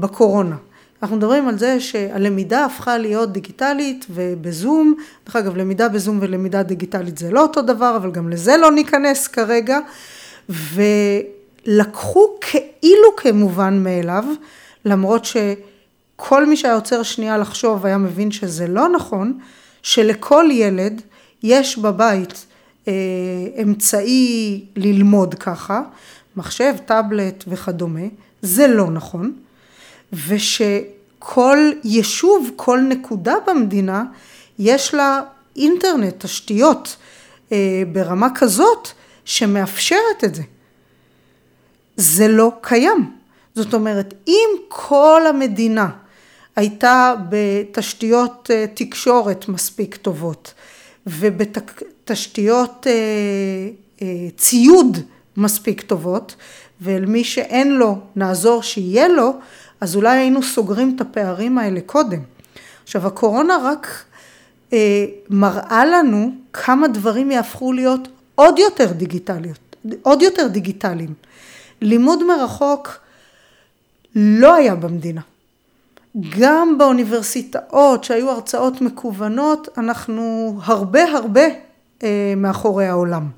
בקורונה. אנחנו מדברים על זה שהלמידה הפכה להיות דיגיטלית ובזום, דרך אגב למידה בזום ולמידה דיגיטלית זה לא אותו דבר, אבל גם לזה לא ניכנס כרגע, ולקחו כאילו כמובן מאליו, למרות שכל מי שהיה עוצר שנייה לחשוב היה מבין שזה לא נכון, שלכל ילד יש בבית אה, אמצעי ללמוד ככה, מחשב, טאבלט וכדומה, זה לא נכון. ושכל יישוב, כל נקודה במדינה, יש לה אינטרנט, תשתיות, אה, ברמה כזאת שמאפשרת את זה. זה לא קיים. זאת אומרת, אם כל המדינה הייתה בתשתיות אה, תקשורת מספיק טובות ובתשתיות אה, ציוד מספיק טובות, ולמי שאין לו נעזור שיהיה לו, אז אולי היינו סוגרים את הפערים האלה קודם. עכשיו הקורונה רק אה, מראה לנו כמה דברים יהפכו להיות עוד יותר דיגיטליות, עוד יותר דיגיטליים. לימוד מרחוק לא היה במדינה. גם באוניברסיטאות שהיו הרצאות מקוונות, אנחנו הרבה הרבה אה, מאחורי העולם.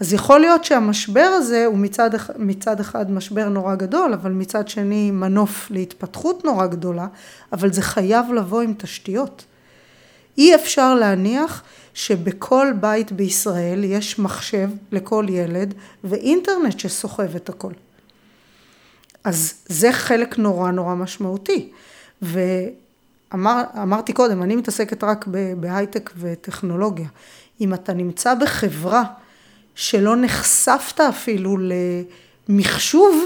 אז יכול להיות שהמשבר הזה הוא מצד, מצד אחד משבר נורא גדול, אבל מצד שני מנוף להתפתחות נורא גדולה, אבל זה חייב לבוא עם תשתיות. אי אפשר להניח שבכל בית בישראל יש מחשב לכל ילד ואינטרנט שסוחב את הכל. אז זה חלק נורא נורא משמעותי. ואמרתי קודם, אני מתעסקת רק בהייטק וטכנולוגיה. אם אתה נמצא בחברה שלא נחשפת אפילו למחשוב,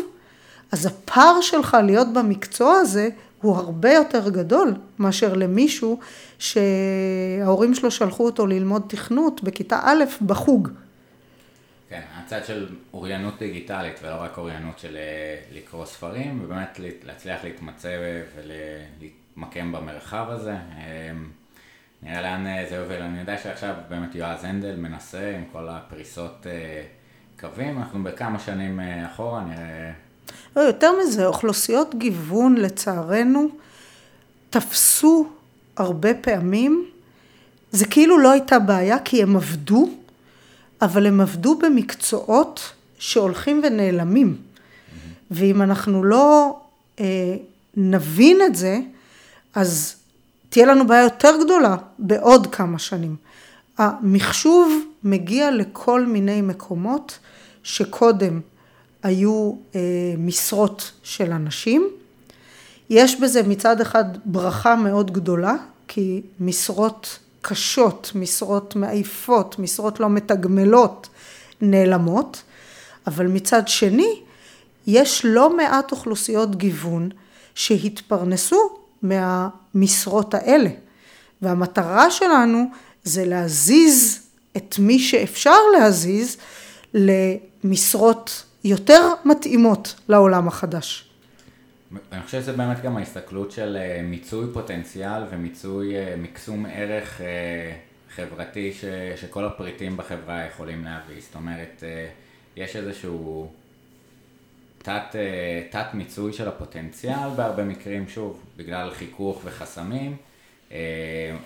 אז הפער שלך להיות במקצוע הזה הוא הרבה יותר גדול מאשר למישהו שההורים שלו שלחו אותו ללמוד תכנות בכיתה א' בחוג. כן, הצד של אוריינות דיגיטלית ולא רק אוריינות של אה, לקרוא ספרים ובאמת להצליח להתמצא ולהתמקם במרחב הזה. אמ, נראה לאן אה, זה יוביל. אני יודע שעכשיו באמת יועז הנדל מנסה עם כל הפריסות אה, קווים, אנחנו בכמה שנים אחורה, נראה... לא, יותר מזה, אוכלוסיות גיוון לצערנו תפסו הרבה פעמים, זה כאילו לא הייתה בעיה כי הם עבדו, אבל הם עבדו במקצועות שהולכים ונעלמים. ואם אנחנו לא אה, נבין את זה, אז תהיה לנו בעיה יותר גדולה בעוד כמה שנים. המחשוב מגיע לכל מיני מקומות שקודם היו אה, משרות של אנשים. יש בזה מצד אחד ברכה מאוד גדולה, כי משרות קשות, משרות מעייפות, משרות לא מתגמלות, נעלמות, אבל מצד שני, יש לא מעט אוכלוסיות גיוון שהתפרנסו מהמשרות האלה. והמטרה שלנו זה להזיז את מי שאפשר להזיז למשרות יותר מתאימות לעולם החדש. אני חושב שזה באמת גם ההסתכלות של אה, מיצוי פוטנציאל ומיצוי אה, מקסום ערך אה, חברתי ש, שכל הפריטים בחברה יכולים להביא. זאת אומרת, יש איזשהו תת, תת מיצוי של הפוטנציאל בהרבה מקרים, שוב, בגלל חיכוך וחסמים,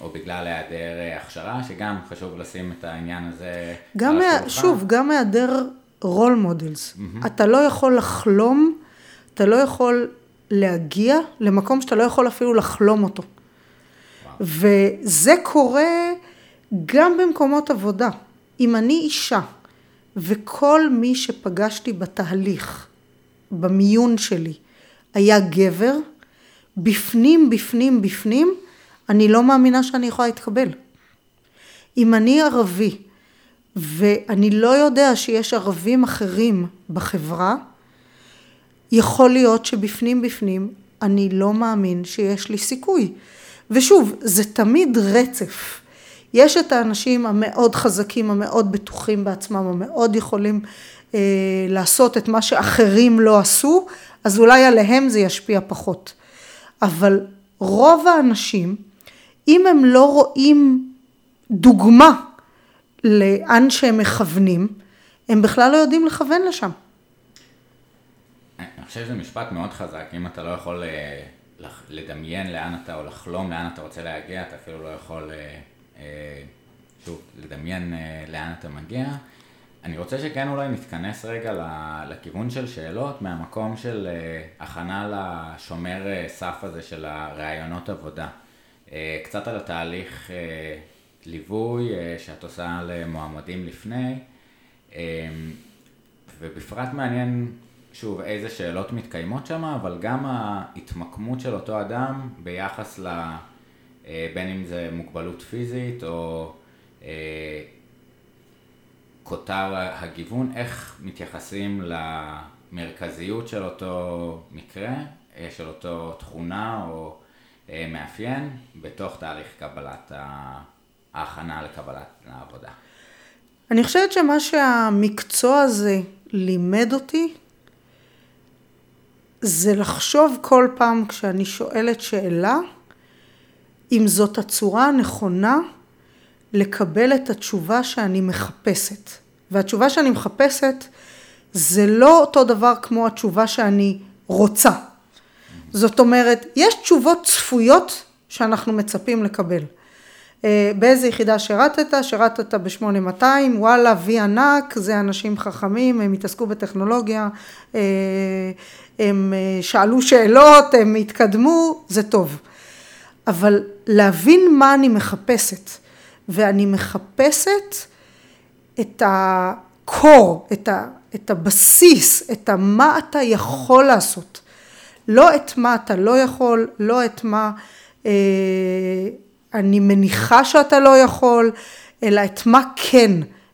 או בגלל היעדר הכשרה, שגם חשוב לשים את העניין הזה גם על השולחן. שוב, גם היעדר role models. Mm-hmm. אתה לא יכול לחלום, אתה לא יכול להגיע למקום שאתה לא יכול אפילו לחלום אותו. וזה קורה גם במקומות עבודה. אם אני אישה, וכל מי שפגשתי בתהליך, במיון שלי, היה גבר, בפנים, בפנים, בפנים, אני לא מאמינה שאני יכולה להתקבל. אם אני ערבי, ואני לא יודע שיש ערבים אחרים בחברה, יכול להיות שבפנים בפנים אני לא מאמין שיש לי סיכוי. ושוב, זה תמיד רצף. יש את האנשים המאוד חזקים, המאוד בטוחים בעצמם, המאוד יכולים אה, לעשות את מה שאחרים לא עשו, אז אולי עליהם זה ישפיע פחות. אבל רוב האנשים, אם הם לא רואים דוגמה לאן שהם מכוונים, הם בכלל לא יודעים לכוון לשם. חושב שזה משפט מאוד חזק, אם אתה לא יכול אה, לדמיין לאן אתה, או לחלום לאן אתה רוצה להגיע, אתה אפילו לא יכול, אה, אה, שוב, לדמיין לאן אתה מגיע. אני רוצה שכן אולי נתכנס רגע לכיוון של שאלות, מהמקום של הכנה לשומר סף הזה של הראיונות עבודה. קצת על התהליך ליווי שאת עושה למועמדים לפני, ובפרט מעניין שוב, איזה שאלות מתקיימות שם, אבל גם ההתמקמות של אותו אדם ביחס ל... אה, בין אם זה מוגבלות פיזית או אה, כותר הגיוון, איך מתייחסים למרכזיות של אותו מקרה, אה, של אותו תכונה או מאפיין, בתוך תהליך קבלת ההכנה לקבלת העבודה. אני חושבת שמה שהמקצוע הזה לימד אותי זה לחשוב כל פעם כשאני שואלת שאלה, אם זאת הצורה הנכונה לקבל את התשובה שאני מחפשת. והתשובה שאני מחפשת זה לא אותו דבר כמו התשובה שאני רוצה. זאת אומרת, יש תשובות צפויות שאנחנו מצפים לקבל. אה, באיזה יחידה שירתת? שירתת ב-8200, וואלה, וי ענק, זה אנשים חכמים, הם התעסקו בטכנולוגיה, אה, הם אה, שאלו שאלות, הם התקדמו, זה טוב. אבל להבין מה אני מחפשת, ואני מחפשת את הקור, את, ה, את הבסיס, את מה אתה יכול לעשות. לא את מה אתה לא יכול, לא את מה אה, אני meniחה שאתה לא יכול, אלא את מה כן.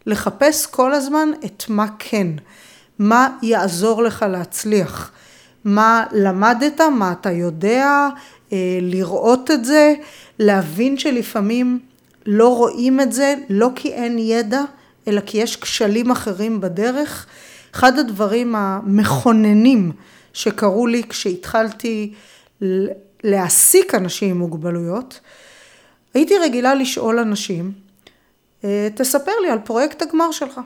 לחפש כל הזמן את מה כן. מה יעזור לך להצליח. מה למדת, מה אתה יודע, אה, לראות את זה, להבין שלפעמים לא רואים את זה, לא כי אין ידע, אלא כי יש כשלים אחרים בדרך. אחד הדברים המכוננים שקרו לי כשהתחלתי להעסיק אנשים עם מוגבלויות, הייתי רגילה לשאול אנשים, אה, תספר לי על פרויקט הגמר שלך.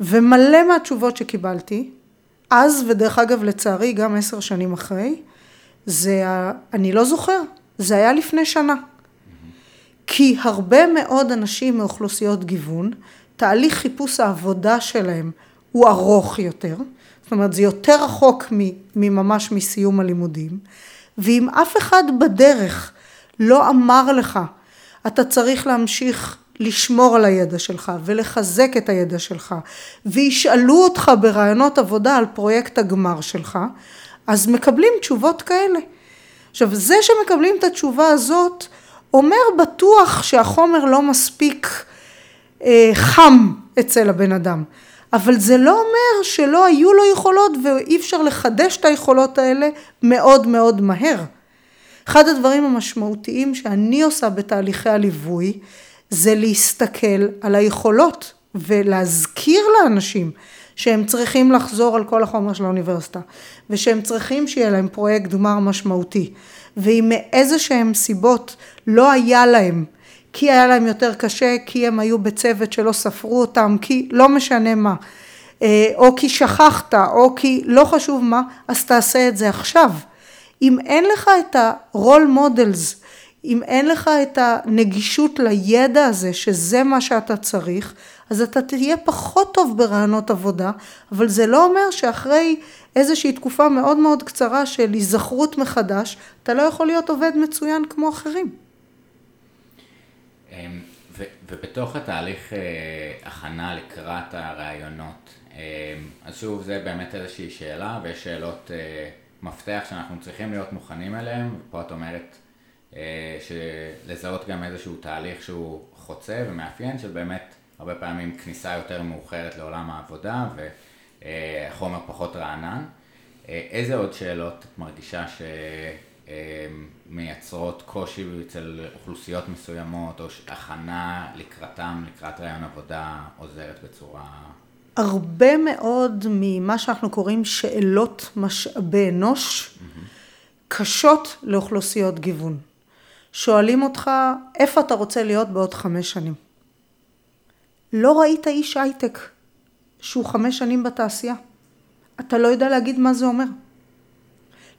ומלא מהתשובות שקיבלתי, אז ודרך אגב לצערי גם עשר שנים אחרי, זה, אני לא זוכר, זה היה לפני שנה. כי הרבה מאוד אנשים מאוכלוסיות גיוון, תהליך חיפוש העבודה שלהם הוא ארוך יותר, זאת אומרת זה יותר רחוק מממש מסיום הלימודים, ואם אף אחד בדרך לא אמר לך, אתה צריך להמשיך לשמור על הידע שלך ולחזק את הידע שלך וישאלו אותך ברעיונות עבודה על פרויקט הגמר שלך, אז מקבלים תשובות כאלה. עכשיו זה שמקבלים את התשובה הזאת אומר בטוח שהחומר לא מספיק אה, חם אצל הבן אדם, אבל זה לא אומר שלא היו לו יכולות ואי אפשר לחדש את היכולות האלה מאוד מאוד מהר. אחד הדברים המשמעותיים שאני עושה בתהליכי הליווי זה להסתכל על היכולות ולהזכיר לאנשים שהם צריכים לחזור על כל החומר של האוניברסיטה ושהם צריכים שיהיה להם פרויקט גמר משמעותי ואם מאיזה שהם סיבות לא היה להם כי היה להם יותר קשה, כי הם היו בצוות שלא ספרו אותם, כי לא משנה מה, אה, או כי שכחת, או כי לא חשוב מה, אז תעשה את זה עכשיו. אם אין לך את ה-role models, אם אין לך את הנגישות לידע הזה, שזה מה שאתה צריך, אז אתה תהיה פחות טוב ברעיונות עבודה, אבל זה לא אומר שאחרי איזושהי תקופה מאוד מאוד קצרה של היזכרות מחדש, אתה לא יכול להיות עובד מצוין כמו אחרים. ובתוך התהליך הכנה לקראת הרעיונות, אז שוב זה באמת איזושהי שאלה ויש שאלות מפתח שאנחנו צריכים להיות מוכנים אליהן, ופה את אומרת לזהות גם איזשהו תהליך שהוא חוצה ומאפיין של באמת הרבה פעמים כניסה יותר מאוחרת לעולם העבודה וחומר פחות רענן. איזה עוד שאלות את מרגישה שמייצרות קושי אצל אוכלוסיות מסוימות, או הכנה לקראתם, לקראת רעיון עבודה, עוזרת בצורה... הרבה מאוד ממה שאנחנו קוראים שאלות משאבי אנוש. קשות לאוכלוסיות גיוון. שואלים אותך, איפה אתה רוצה להיות בעוד חמש שנים? לא ראית איש הייטק שהוא חמש שנים בתעשייה. אתה לא יודע להגיד מה זה אומר.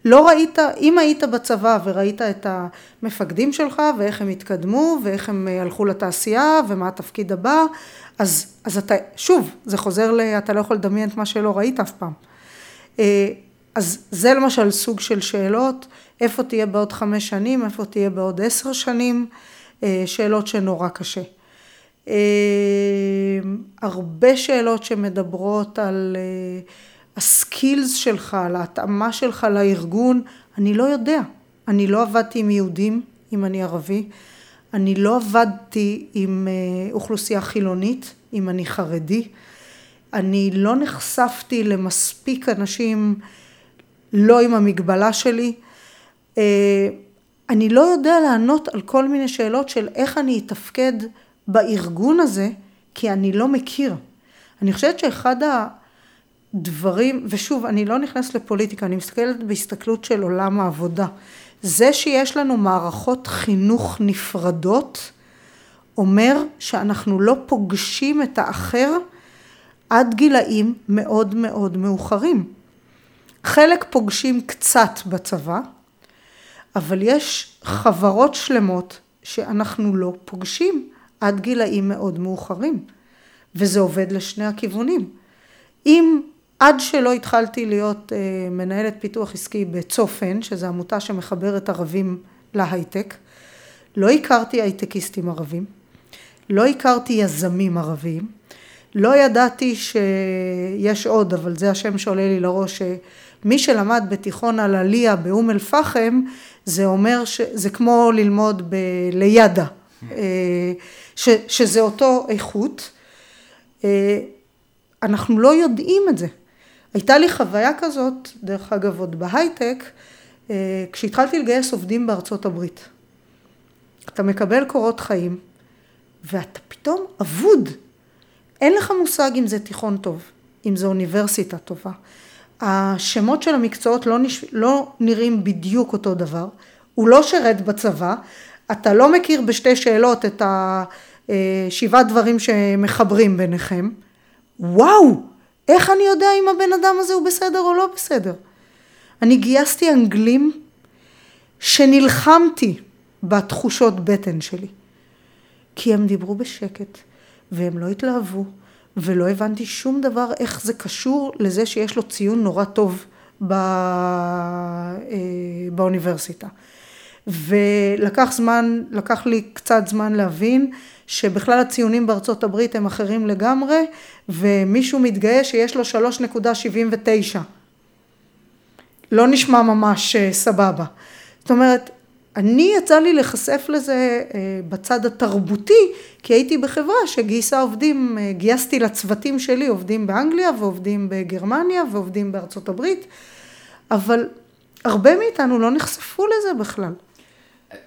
לא ראית, אם היית בצבא וראית את המפקדים שלך ואיך הם התקדמו ואיך הם הלכו לתעשייה ומה התפקיד הבא, אז, אז אתה, שוב, זה חוזר ל... אתה לא יכול לדמיין את מה שלא ראית אף פעם. אה, אז זה למשל סוג של שאלות, איפה תהיה בעוד חמש שנים, איפה תהיה בעוד עשר שנים, אה, שאלות שנורא קשה. אה, הרבה שאלות שמדברות על הסקילס שלך, על ההתאמה שלך לארגון, אני לא יודע. אני לא עבדתי עם יהודים, אם אני ערבי. אני לא עבדתי עם אוכלוסייה חילונית, אם אני חרדי. אני לא נחשפתי למספיק אנשים לא עם המגבלה שלי. אה, אני לא יודע לענות על כל מיני שאלות של איך אני אתפקד בארגון הזה, כי אני לא מכיר. אני חושבת שאחד הדברים, ושוב, אני לא נכנסת לפוליטיקה, אני מסתכלת בהסתכלות של עולם העבודה. זה שיש לנו מערכות חינוך נפרדות, אומר שאנחנו לא פוגשים את האחר עד גילאים מאוד מאוד מאוחרים. חלק פוגשים קצת בצבא, אבל יש חברות שלמות שאנחנו לא פוגשים עד גילאים מאוד מאוחרים, וזה עובד לשני הכיוונים. אם עד שלא התחלתי להיות אה, מנהלת פיתוח עסקי בצופן, שזו עמותה שמחברת ערבים להייטק, לא הכרתי הייטקיסטים ערבים, לא הכרתי יזמים ערבים, לא ידעתי שיש עוד, אבל זה השם שעולה לי לראש, שמי שלמד בתיכון על עליה באום אל פחם, זה אומר שזה כמו ללמוד בלידע, אה, ש, שזה אותו איכות. אה, אנחנו לא יודעים את זה. הייתה לי חוויה כזאת, דרך אגב עוד בהייטק, אה, כשהתחלתי לגייס עובדים בארצות הברית. אתה מקבל קורות חיים, ואתה פתאום אבוד. אין לך מושג אם זה תיכון טוב, אם זה אוניברסיטה טובה. השמות של המקצועות לא, נש... לא נראים בדיוק אותו דבר, הוא לא שרת בצבא, אתה לא מכיר בשתי שאלות את השבעה דברים שמחברים ביניכם. וואו, איך אני יודע אם הבן אדם הזה הוא בסדר או לא בסדר? אני גייסתי אנגלים שנלחמתי בתחושות בטן שלי. כי הם דיברו בשקט, והם לא התלהבו, ולא הבנתי שום דבר איך זה קשור לזה שיש לו ציון נורא טוב בא... אה, באוניברסיטה. ולקח זמן, לקח לי קצת זמן להבין שבכלל הציונים בארצות הברית הם אחרים לגמרי, ומישהו מתגאה שיש לו 3.79. לא נשמע ממש אה, סבבה. זאת אומרת, אני יצא לי להיחשף לזה אה, בצד התרבותי, כי הייתי בחברה שגייסה עובדים, אה, גייסתי לצוותים שלי עובדים באנגליה ועובדים בגרמניה ועובדים בארצות הברית, אבל הרבה מאיתנו לא נחשפו לזה בכלל.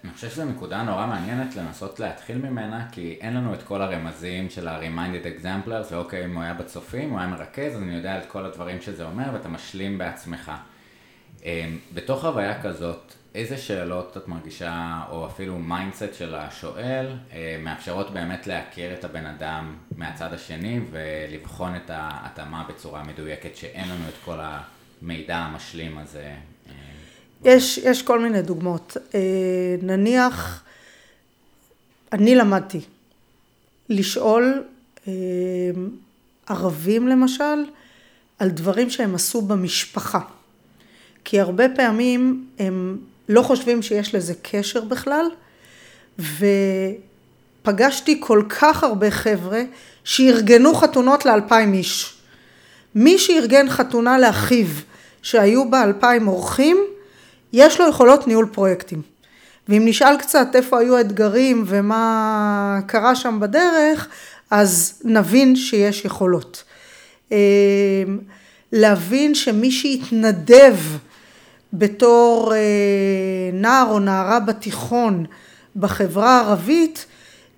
אני חושב שזו נקודה נורא מעניינת לנסות להתחיל ממנה, כי אין לנו את כל הרמזים של ה-reminded examplers, ואוקיי, אם הוא היה בצופים, הוא היה מרכז, אז אני יודע את כל הדברים שזה אומר, ואתה משלים בעצמך. אה, בתוך חוויה כזאת, איזה שאלות את מרגישה, או אפילו mindset של השואל, אה, מאפשרות באמת להכיר את הבן אדם מהצד השני ולבחון את ההתאמה בצורה מדויקת, שאין לנו את כל המידע המשלים הזה? אה, יש, יש כל מיני דוגמאות. אה, נניח, אני למדתי לשאול ערבים למשל, על דברים שהם עשו במשפחה. כי הרבה פעמים הם לא חושבים שיש לזה קשר בכלל, פגשתי כל כך הרבה חבר'ה שארגנו חתונות לאלפיים איש. מי שארגן חתונה לאחיו שהיו בה אלפיים אורחים, יש לו יכולות ניהול פרויקטים. ואם נשאל קצת איפה היו האתגרים ומה קרה שם בדרך, אז נבין שיש יכולות. אמ, להבין שמי שהתנדב בתור אה, נער או נערה בתיכון בחברה הערבית,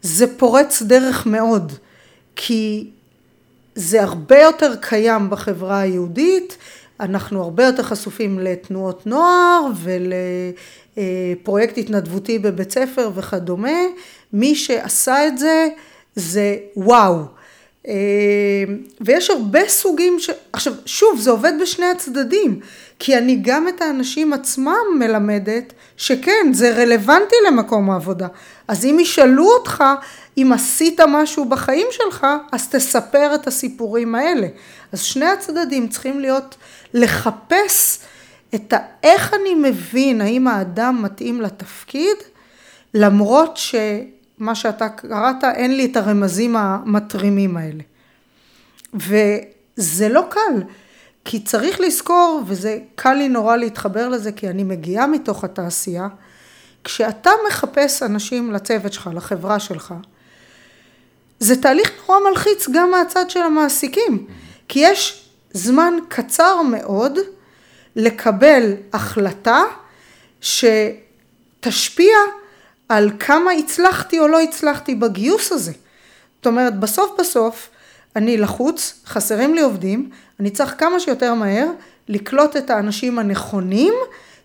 זה פורץ דרך מאוד, כי זה הרבה יותר קיים בחברה היהודית, אנחנו הרבה יותר חשופים לתנועות נוער ולפרויקט התנדבותי בבית ספר וכדומה, מי שעשה את זה זה וואו. אה, ויש הרבה סוגים ש... עכשיו, שוב, זה עובד בשני הצדדים, כי אני גם את האנשים עצמם מלמדת שכן, זה רלוונטי למקום העבודה. אז אם ישאלו אותך אם עשית משהו בחיים שלך, אז תספר את הסיפורים האלה. אז שני הצדדים צריכים להיות, לחפש את ה... איך אני מבין האם האדם מתאים לתפקיד, למרות שמה שאתה קראת, אין לי את הרמזים המתרימים האלה. וזה לא קל, כי צריך לזכור, וזה קל לי נורא להתחבר לזה, כי אני מגיעה מתוך התעשייה, כשאתה מחפש אנשים לצוות שלך, לחברה שלך, זה תהליך נורא מלחיץ גם מהצד של המעסיקים, כי יש זמן קצר מאוד לקבל החלטה שתשפיע על כמה הצלחתי או לא הצלחתי בגיוס הזה. זאת אומרת, בסוף בסוף אני לחוץ, חסרים לי עובדים, אני צריך כמה שיותר מהר לקלוט את האנשים הנכונים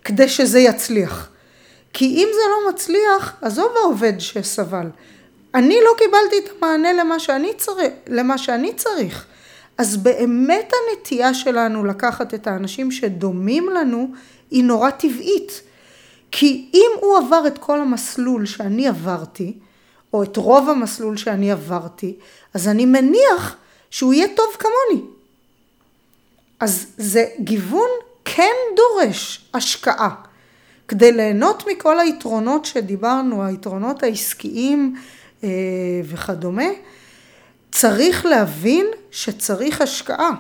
כדי שזה יצליח. כי אם זה לא מצליח, עזוב העובד שסבל. אני לא קיבלתי את המענה למה שאני צריך, למה שאני צריך. אז באמת הנטייה שלנו לקחת את האנשים שדומים לנו היא נורא טבעית. כי אם הוא עבר את כל המסלול שאני עברתי, או את רוב המסלול שאני עברתי, אז אני מניח שהוא יהיה טוב כמוני. אז זה גיוון כן דורש השקעה. כדי ליהנות מכל היתרונות שדיברנו, היתרונות העסקיים וכדומה, צריך להבין שצריך השקעה.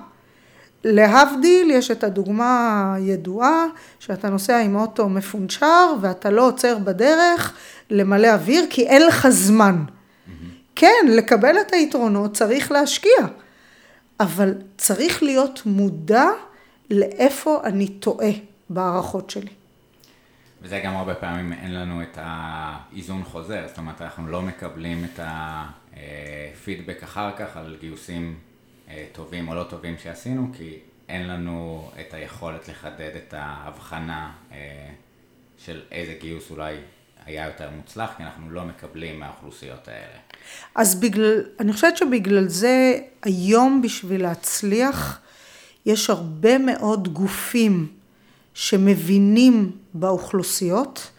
להבדיל, יש את הדוגמה הידועה, שאתה נוסע עם אוטו מפונצ'ר ואתה לא עוצר בדרך למלא אוויר כי אין לך זמן. Mm-hmm. כן, לקבל את היתרונות צריך להשקיע, אבל צריך להיות מודע לאיפה אני טועה בהערכות שלי. וזה גם הרבה פעמים אין לנו את האיזון חוזר, זאת אומרת אנחנו לא מקבלים את הפידבק אחר כך על גיוסים אה, טובים או לא טובים שעשינו, כי אין לנו את היכולת לחדד את ההבחנה אה, של איזה גיוס אולי היה יותר מוצלח, כי אנחנו לא מקבלים מהאוכלוסיות האלה. אז בגלל, אני חושבת שבגלל זה היום בשביל להצליח, יש הרבה מאוד גופים שמבינים באוכלוסיות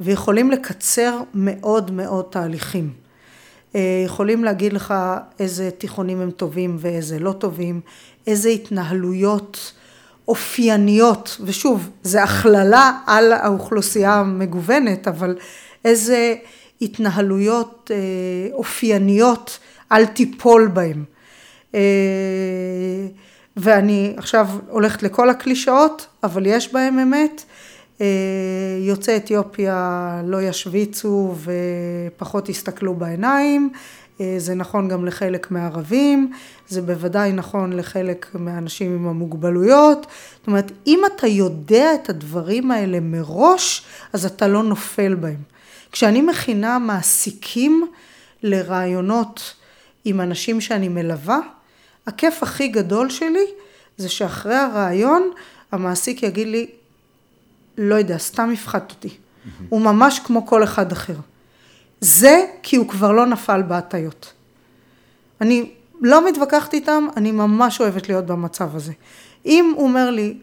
ויכולים לקצר מאוד מאוד תהליכים. אה, יכולים להגיד לך איזה תיכונים הם טובים ואיזה לא טובים, איזה התנהלויות אופייניות, ושוב, זה הכללה על האוכלוסייה המגוונת, אבל איזה התנהלויות אה, אופייניות אל תיפול בהם. ואני עכשיו הולכת לכל הקלישאות, אבל יש בהם אמת. אה, יוצאי אתיופיה לא ישוויצו ופחות יסתכלו בעיניים, אה, זה נכון גם לחלק מהערבים, זה בוודאי נכון לחלק מהאנשים עם המוגבלויות. זאת אומרת, אם אתה יודע את הדברים האלה מראש, אז אתה לא נופל בהם. כשאני מכינה מעסיקים לרעיונות עם אנשים שאני מלווה, הכיף הכי גדול שלי זה שאחרי הרעיון המעסיק יגיד לי, לא יודע, סתם הפחדת אותי. הוא ממש כמו כל אחד אחר. זה כי הוא כבר לא נפל בהטיות. אני לא מתווכחת איתם, אני ממש אוהבת להיות במצב הזה. אם הוא אומר לי,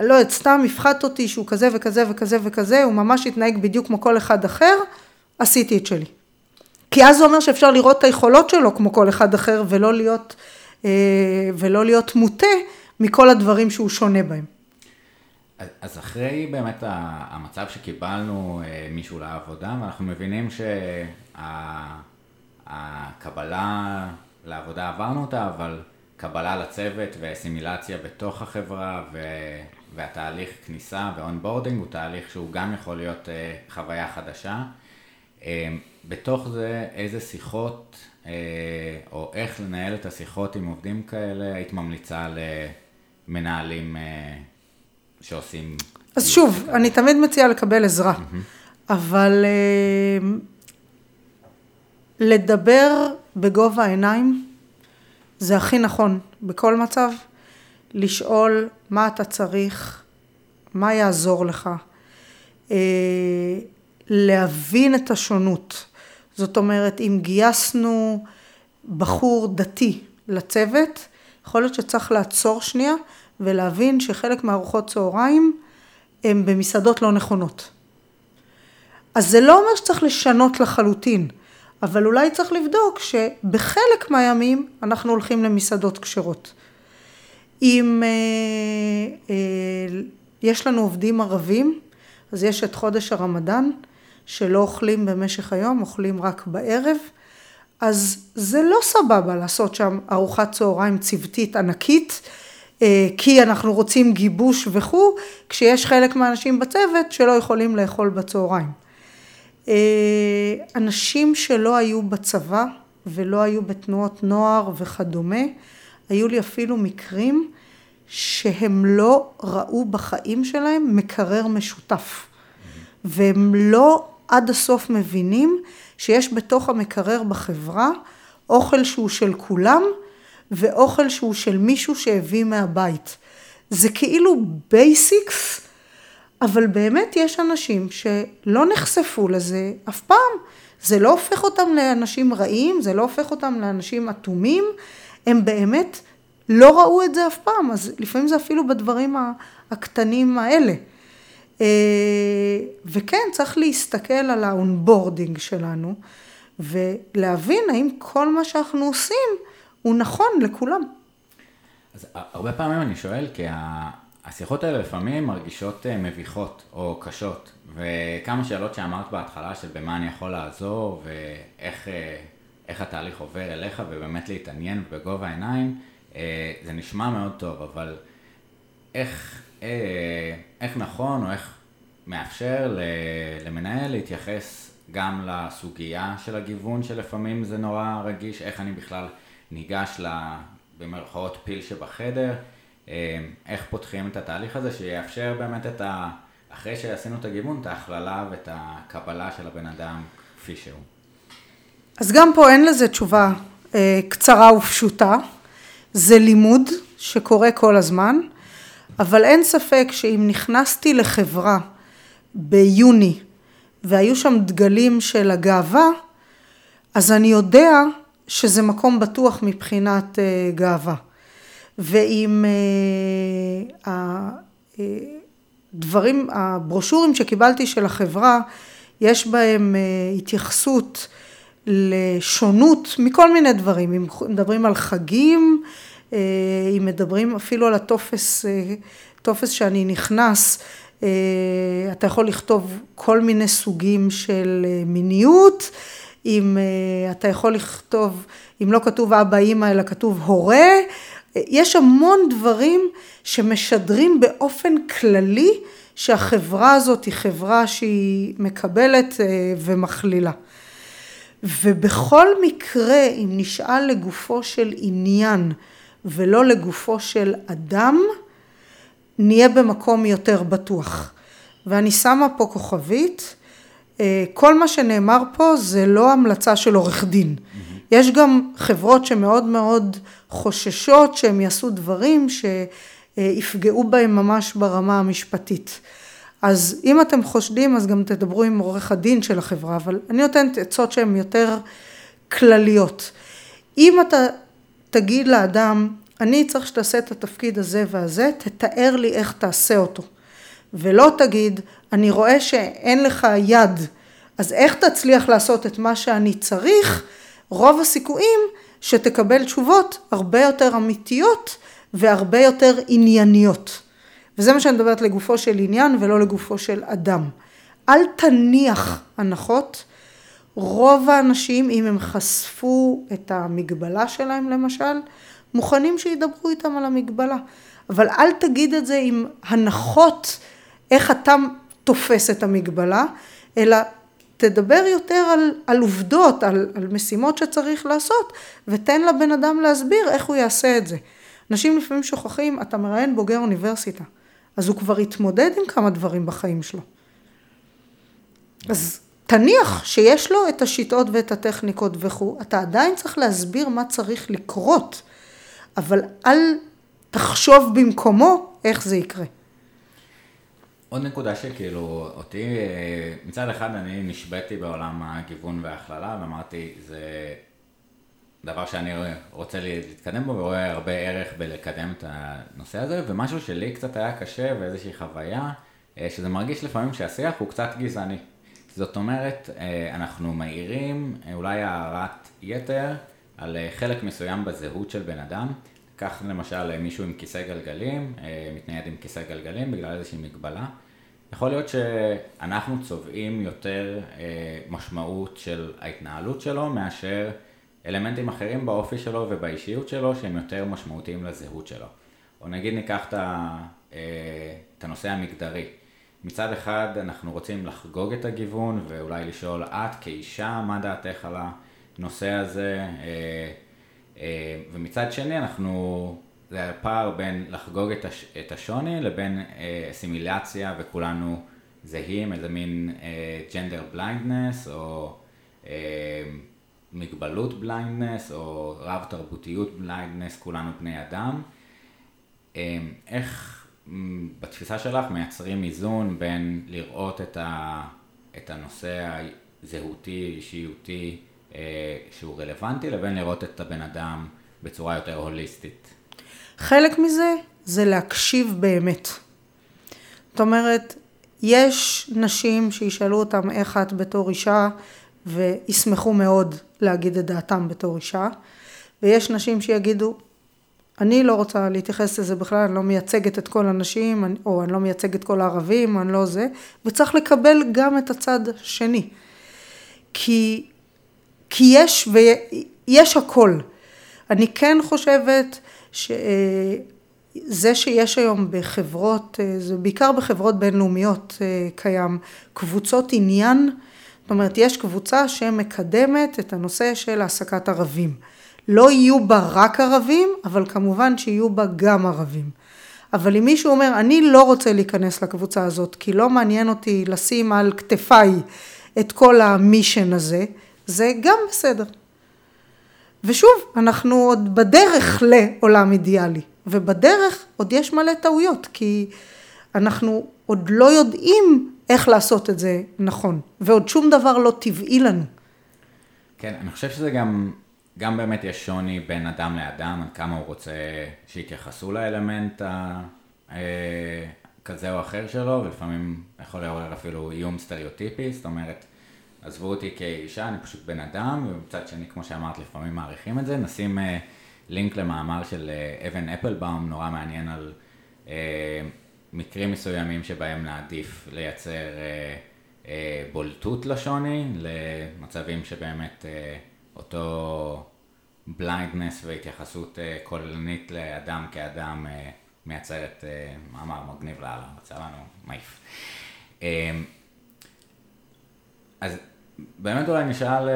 לא יודעת, סתם הפחדת אותי שהוא כזה וכזה וכזה וכזה, הוא ממש התנהג בדיוק כמו כל אחד אחר, עשיתי את שלי. כי אז זה אומר שאפשר לראות את היכולות שלו כמו כל אחד אחר ולא להיות, ולא להיות מוטה מכל הדברים שהוא שונה בהם. אז אחרי באמת המצב שקיבלנו אה, מישהו לעבודה, ואנחנו מבינים הקבלה לעבודה עברנו אותה, אבל קבלה לצוות ואסימילציה בתוך החברה ו... והתהליך כניסה ו onboarding הוא תהליך שהוא גם יכול להיות uh, חוויה חדשה. בתוך זה איזה שיחות או איך לנהל את השיחות עם עובדים כאלה היית ממליצה למנהלים uh, שעושים... אז שוב, כאלה. אני תמיד מציעה לקבל עזרה, mm-hmm. אבל uh, לדבר בגובה העיניים זה הכי נכון בכל מצב. לשאול מה אתה צריך, מה יעזור לך, אה, להבין את השונות. זאת אומרת, אם גייסנו בחור דתי לצוות, יכול להיות שצריך לעצור שנייה ולהבין שחלק מארוחות צהריים הם במסעדות לא נכונות. אז זה לא אומר שצריך לשנות לחלוטין, אבל אולי צריך לבדוק שבחלק מהימים אנחנו הולכים למסעדות כשרות. אם אה, אה, יש לנו עובדים ערבים, אז יש את חודש הרמדאן, שלא אוכלים במשך היום, אוכלים רק בערב, אז זה לא סבבה לעשות שם ארוחת צהריים צוותית ענקית, אה, כי אנחנו רוצים גיבוש וכו', כשיש חלק מהאנשים בצוות שלא יכולים לאכול בצהריים. אנשים שלא היו בצבא ולא היו בתנועות נוער וכדומה, היו לי אפילו מקרים שהם לא ראו בחיים שלהם מקרר משותף. והם לא עד הסוף מבינים שיש בתוך המקרר בחברה אוכל שהוא של כולם ואוכל שהוא של מישהו שהביא מהבית. זה כאילו basics, אבל באמת יש אנשים שלא נחשפו לזה אף פעם. זה לא הופך אותם לאנשים רעים, זה לא הופך אותם לאנשים אטומים, הם באמת לא ראו את זה אף פעם, אז לפעמים זה אפילו בדברים הקטנים האלה. אה, וכן, צריך להסתכל על ה onboarding שלנו, ולהבין האם כל מה שאנחנו עושים הוא נכון לכולם. אז הרבה פעמים אני שואל, כי השיחות האלה לפעמים מרגישות אה, מביכות או קשות, וכמה שאלות שאמרת בהתחלה של במה אני יכול לעזור, ואיך אה, התהליך עובר אליך, ובאמת להתעניין בגובה העיניים, זה נשמע מאוד טוב, אבל איך, איך נכון או איך מאפשר למנהל להתייחס גם לסוגיה של הגיוון שלפעמים זה נורא רגיש, איך אני בכלל ניגש במרכאות פיל שבחדר, אה, איך פותחים את התהליך הזה שיאפשר באמת את ה... אחרי שעשינו את הגיוון, את ההכללה ואת הקבלה של הבן אדם כפי שהוא. אז גם פה אין לזה תשובה אה, קצרה ופשוטה. זה לימוד שקורה כל הזמן, אבל אין ספק שאם נכנסתי לחברה ביוני והיו שם דגלים של הגאווה, אז אני יודע שזה מקום בטוח מבחינת uh, גאווה. ואם uh, הדברים, הברושורים שקיבלתי של החברה, יש בהם uh, התייחסות לשונות מכל מיני דברים, אם מדברים על חגים, אה, אם מדברים אפילו על הטופס, אה, טופס שאני נכנס, אה, אתה יכול לכתוב כל מיני סוגים של מיניות, אם אתה יכול לכתוב, אם לא כתוב אבא אימא אלא כתוב הורה, יש המון דברים שמשדרים באופן כללי שהחברה הזאת היא חברה שהיא מקבלת ומכלילה. ובכל מקרה, אם נשאל לגופו של עניין ולא לגופו של אדם, נהיה במקום יותר בטוח. ואני שמה פה כוכבית, אה, כל מה שנאמר פה זה לא המלצה של עורך דין. Mm-hmm. יש גם חברות שמאוד מאוד חוששות שהם יעשו דברים שיפגעו בהם ממש ברמה המשפטית. אז אם אתם חושדים אז גם תדברו עם עורך הדין של החברה, אבל אני נותנת עצות שהן יותר כלליות. אם אתה תגיד לאדם, אני צריך שתעשה את התפקיד הזה והזה, תתאר לי איך תעשה אותו. ולא תגיד, אני רואה שאין לך יד, אז איך תצליח לעשות את מה שאני צריך? רוב הסיכויים שתקבל תשובות הרבה יותר אמיתיות והרבה יותר ענייניות. וזה מה שאני מדברת לגופו של עניין ולא לגופו של אדם. אל תניח הנחות, רוב האנשים, אם הם חשפו את המגבלה שלהם למשל, מוכנים שידברו איתם על המגבלה. אבל אל תגיד את זה עם הנחות איך אתה תופס את המגבלה, אלא תדבר יותר על, על עובדות, על, על משימות שצריך לעשות, ותן לבן אדם להסביר איך הוא יעשה את זה. אנשים לפעמים שוכחים, אתה מראיין בוגר אוניברסיטה, אז הוא כבר התמודד עם כמה דברים בחיים שלו. אז תניח שיש לו את השיטות ואת הטכניקות וכו', אתה עדיין צריך להסביר מה צריך לקרות, אבל אל תחשוב במקומו איך זה יקרה. עוד נקודה שכאילו אותי, מצד אחד אני נשבעתי בעולם הגיוון וההכללה ואמרתי זה דבר שאני רוצה להתקדם בו ורואה הרבה ערך בלקדם את הנושא הזה ומשהו שלי קצת היה קשה ואיזושהי חוויה אה, שזה מרגיש לפעמים שהשיח הוא קצת גזעני. זאת אומרת אה, אנחנו מעירים אולי הערת יתר על חלק מסוים בזהות של בן אדם קח למשל מישהו עם כיסא גלגלים, אה, מתנייד עם כיסא גלגלים בגלל איזושהי מגבלה. יכול להיות שאנחנו צובעים יותר אה, משמעות של ההתנהלות שלו מאשר אלמנטים אחרים באופי שלו ובאישיות שלו שהם יותר משמעותיים לזהות שלו. או נגיד ניקח את, אה, הנושא המגדרי. מצד אחד אנחנו רוצים לחגוג את הגיוון ואולי לשאול את כאישה מה דעתך על הנושא הזה. אה, ומצד שני אנחנו, זה הפער בין לחגוג את, הש, את השוני לבין אסימילציה אה, וכולנו זהים, איזה מין gender blindness או מגבלות blindness או רב תרבותיות blindness, כולנו בני אדם. איך בתפיסה שלך מייצרים איזון בין לראות את, ה, את הנושא הזהותי, אישיותי, אה, שהוא רלוונטי, לבין לראות את הבן אדם בצורה יותר הוליסטית. חלק מזה זה להקשיב באמת. זאת אומרת, יש נשים שישאלו אותם איך את בתור אישה, וישמחו מאוד להגיד את דעתם בתור אישה, ויש נשים שיגידו, אני לא רוצה להתייחס לזה בכלל, אני לא מייצגת את כל הנשים, או אני לא מייצגת כל הערבים, אני לא זה, וצריך לקבל גם את הצד השני. כי כי יש, ויש הכל. אני כן חושבת שזה שיש היום בחברות, זה בעיקר בחברות בינלאומיות אה, קיים, קבוצות עניין, זאת אומרת יש קבוצה שמקדמת את הנושא של העסקת ערבים. לא יהיו בה רק ערבים, אבל כמובן שיהיו בה גם ערבים. אבל אם מישהו אומר, אני לא רוצה להיכנס לקבוצה הזאת, כי לא מעניין אותי לשים על כתפיי את כל המישן הזה, זה גם בסדר. ושוב, אנחנו עוד בדרך לעולם אידיאלי, ובדרך עוד יש מלא טעויות, כי אנחנו עוד לא יודעים איך לעשות את זה נכון, ועוד שום דבר לא טבעי לנו. כן, אני חושב שזה גם, גם באמת יש שוני בין אדם לאדם, עד כמה הוא רוצה שיתייחסו לאלמנט ה... אה, כזה או אחר שלו, ולפעמים יכול לעורר אפילו איום סטריאוטיפי, זאת אומרת, עזבו אותי כאישה, אני פשוט בן אדם, ומצד שני, כמו שאמרת, לפעמים מעריכים את זה. נשים uh, לינק למאמר של uh, אבן אפלבאום, נורא מעניין על uh, מקרים מסוימים שבהם נעדיף לייצר uh, uh, בולטות לשוני, למצבים שבאמת uh, אותו בליינדנס והתייחסות uh, כוללנית לאדם כאדם uh, מייצרת uh, מאמר מגניב לאללה, רצה לנו מעיף. Uh, אז באמת אולי נשאל אה,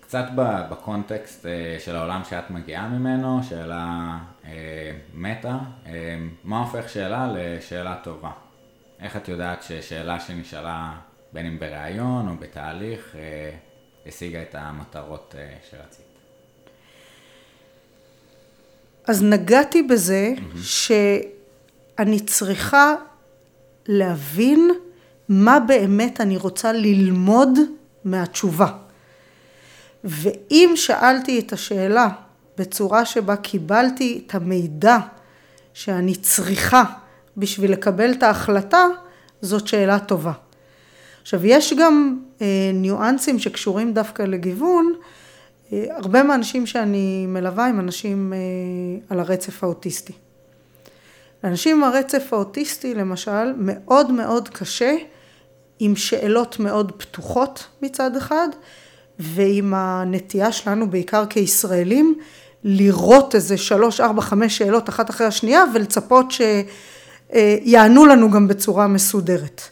קצת בקונטקסט אה, של העולם שאת מגיעה ממנו, שאלה אה, מטה, מה הופך שאלה לשאלה טובה? איך את יודעת ששאלה שנשאלה בין אם בריאיון או בתהליך השיגה את המטרות שרצית? אז נגעתי בזה mm-hmm. שאני צריכה להבין מה באמת אני רוצה ללמוד מהתשובה. ואם שאלתי את השאלה בצורה שבה קיבלתי את המידע שאני צריכה בשביל לקבל את ההחלטה, זאת שאלה טובה. עכשיו יש גם אה, ניואנסים שקשורים דווקא לגיוון, אה, הרבה מהאנשים שאני מלווה הם אנשים אה, על הרצף האוטיסטי. לאנשים עם הרצף האוטיסטי למשל מאוד מאוד קשה עם שאלות מאוד פתוחות מצד אחד, ועם הנטייה שלנו, בעיקר כישראלים, לראות איזה שלוש, ארבע, חמש שאלות אחת אחרי השנייה ולצפות שיענו לנו גם בצורה מסודרת.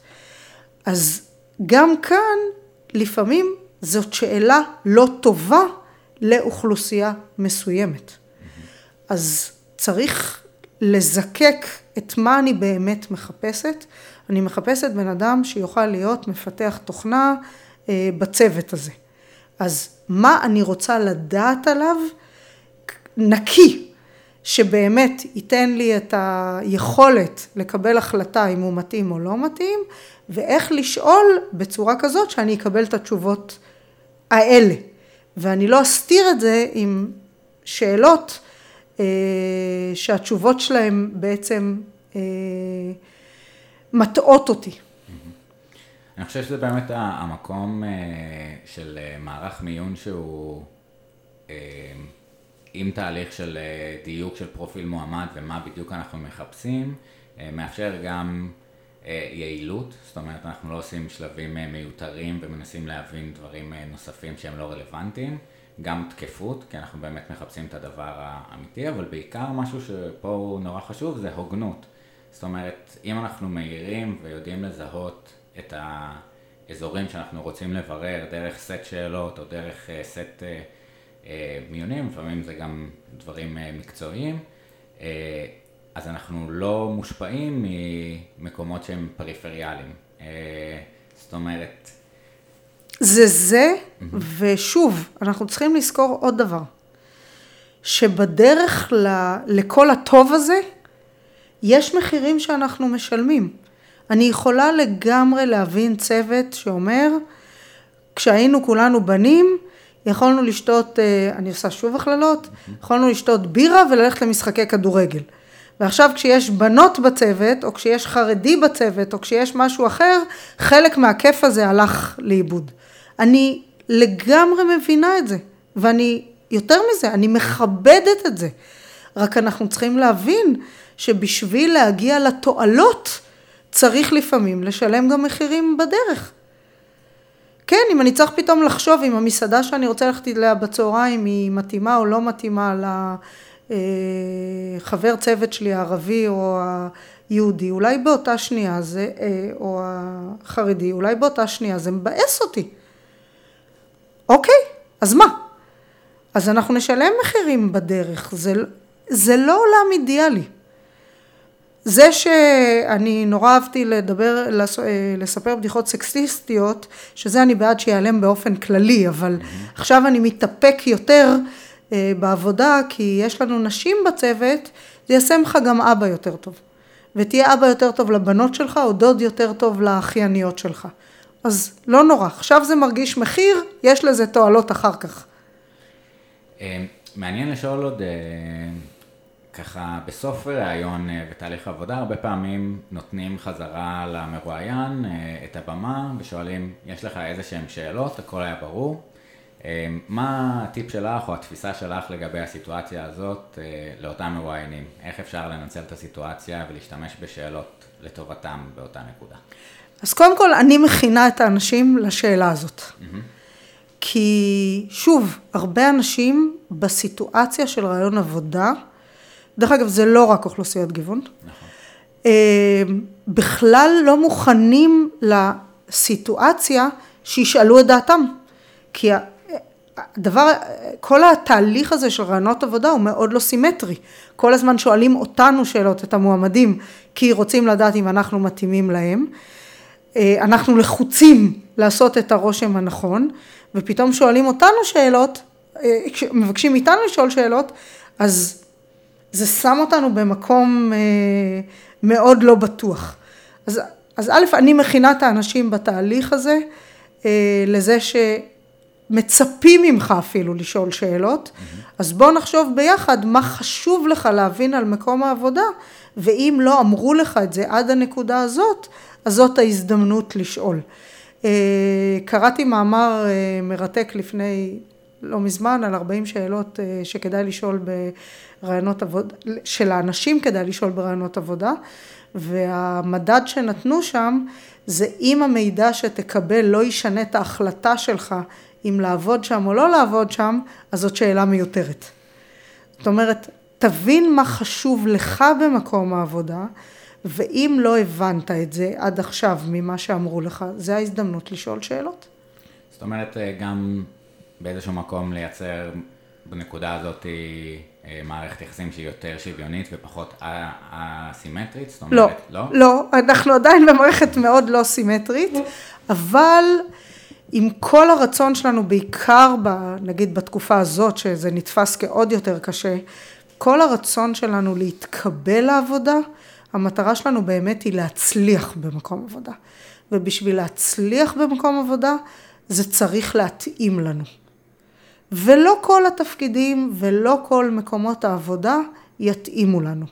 אז גם כאן לפעמים זאת שאלה לא טובה לאוכלוסייה מסוימת. אז צריך לזקק את מה אני באמת מחפשת. אני מחפשת בן אדם שיוכל להיות מפתח תוכנה אה, בצוות הזה. אז מה אני רוצה לדעת עליו נקי, שבאמת ייתן לי את היכולת לקבל החלטה אם הוא מתאים או לא מתאים, ואיך לשאול בצורה כזאת שאני אקבל את התשובות האלה. ואני לא אסתיר את זה עם שאלות אה, שהתשובות שלהם בעצם אה, מטעות אותי. אני חושב שזה באמת המקום אה, של אה, מערך מיון שהוא אה, עם תהליך של דיוק של פרופיל מועמד ומה בדיוק אנחנו מחפשים, מאפשר גם יעילות, זאת אומרת אנחנו לא עושים שלבים מיותרים ומנסים להבין דברים נוספים שהם לא רלוונטיים, גם תקפות, כי אנחנו באמת מחפשים את הדבר האמיתי, אבל בעיקר משהו שפה הוא נורא חשוב זה הוגנות. זאת אומרת, אם אנחנו מהירים ויודעים לזהות את האזורים שאנחנו רוצים לברר דרך סט שאלות או דרך אה, סט אה, אה, מיונים, לפעמים זה גם דברים מקצועיים, אז אנחנו לא מושפעים ממקומות שהם פריפריאליים. זאת אומרת... זה זה, ושוב, אנחנו צריכים לזכור עוד דבר, שבדרך ל, לכל הטוב הזה, יש מחירים שאנחנו משלמים. אני יכולה לגמרי להבין צוות שאומר, כשהיינו כולנו בנים, יכולנו לשתות, אה, אני עושה שוב הכללות, יכולנו לשתות בירה וללכת למשחקי כדורגל. ועכשיו כשיש בנות בצוות, או כשיש חרדי בצוות, או כשיש משהו אחר, חלק מהכיף הזה הלך לאיבוד. אני לגמרי מבינה את זה, ואני, יותר מזה, אני מכבדת את זה. רק אנחנו צריכים להבין שבשביל להגיע לתועלות, צריך לפעמים לשלם גם מחירים בדרך. כן, אם אני צריך פתאום לחשוב אם המסעדה שאני רוצה ללכת אליה בצהריים היא מתאימה או לא מתאימה לחבר צוות שלי הערבי או היהודי, אולי באותה שנייה זה, אה, או החרדי, אולי באותה שנייה זה מבאס אותי. אוקיי, אז מה? אז אנחנו נשלם מחירים בדרך, זה, זה לא עולם אידיאלי. זה שאני נורא אהבתי לדבר, אה, לספר בדיחות סקסיסטיות, שזה אני בעד שיעלם באופן כללי, אבל. עכשיו אני מתאפק יותר אה, בעבודה, כי יש לנו נשים בצוות, זה יעשה ממך גם אבא יותר טוב. ותהיה אבא יותר טוב לבנות שלך, או דוד יותר טוב לאחייניות שלך. אז לא נורא, עכשיו זה מרגיש מחיר, יש לזה תועלות אחר כך. אה, מעניין לשאול עוד ככה בסוף ראיון אה, בתהליך עבודה הרבה פעמים נותנים חזרה למרואיין אה, את הבמה ושואלים יש לך איזה שהם שאלות, הכל היה ברור. אה, מה הטיפ שלך או התפיסה שלך לגבי הסיטואציה הזאת לאותם מרואיינים? איך אפשר לנצל את הסיטואציה ולהשתמש בשאלות לטובתם באותה נקודה? אז קודם כל אני מכינה את האנשים לשאלה הזאת. Mm-hmm. כי שוב, הרבה אנשים בסיטואציה של רעיון עבודה, דרך אגב, זה לא רק אוכלוסיות גיוון. נכון. אה, בכלל לא מוכנים לסיטואציה שישאלו את דעתם. כי הדבר, כל התהליך הזה של רעיונות עבודה הוא מאוד לא סימטרי. כל הזמן שואלים אותנו שאלות, את המועמדים, כי רוצים לדעת אם אנחנו מתאימים להם. אה, אנחנו לחוצים לעשות את הרושם הנכון, ופתאום שואלים אותנו שאלות, אה, מבקשים מאיתנו לשאול שאלות, אז זה שם אותנו במקום אה, מאוד לא בטוח. אז, אז א', אני מכינה את האנשים בתהליך הזה אה, לזה שמצפים ממך אפילו לשאול שאלות, mm-hmm. אז בוא נחשוב ביחד מה חשוב לך להבין על מקום העבודה, ואם לא אמרו לך את זה עד הנקודה הזאת, אז זאת ההזדמנות לשאול. אה, קראתי מאמר מרתק לפני לא מזמן על 40 שאלות אה, שכדאי לשאול ברעיונות עבודה, של האנשים כדאי לשאול ברעיונות עבודה, והמדד שנתנו שם זה אם המידע שתקבל לא ישנה את ההחלטה שלך אם לעבוד שם או לא לעבוד שם, אז זאת שאלה מיותרת. זאת אומרת, תבין מה חשוב לך במקום העבודה, ואם לא הבנת את זה עד עכשיו ממה שאמרו לך, זה ההזדמנות לשאול שאלות. זאת אומרת, אה, גם באיזשהו מקום לייצר בנקודה הזאת אה, מערכת יחסים שהיא יותר שוויונית ופחות אסימטרית? זאת אומרת, לא? לא, לא, אנחנו עדיין במערכת מאוד לא סימטרית, אבל עם כל הרצון שלנו, בעיקר ב, נגיד בתקופה הזאת, שזה נתפס כעוד יותר קשה, כל הרצון שלנו להתקבל לעבודה, המטרה שלנו באמת היא להצליח במקום עבודה. ובשביל להצליח במקום עבודה, זה צריך להתאים לנו. ולא כל התפקידים ולא כל מקומות העבודה יתאימו לנו.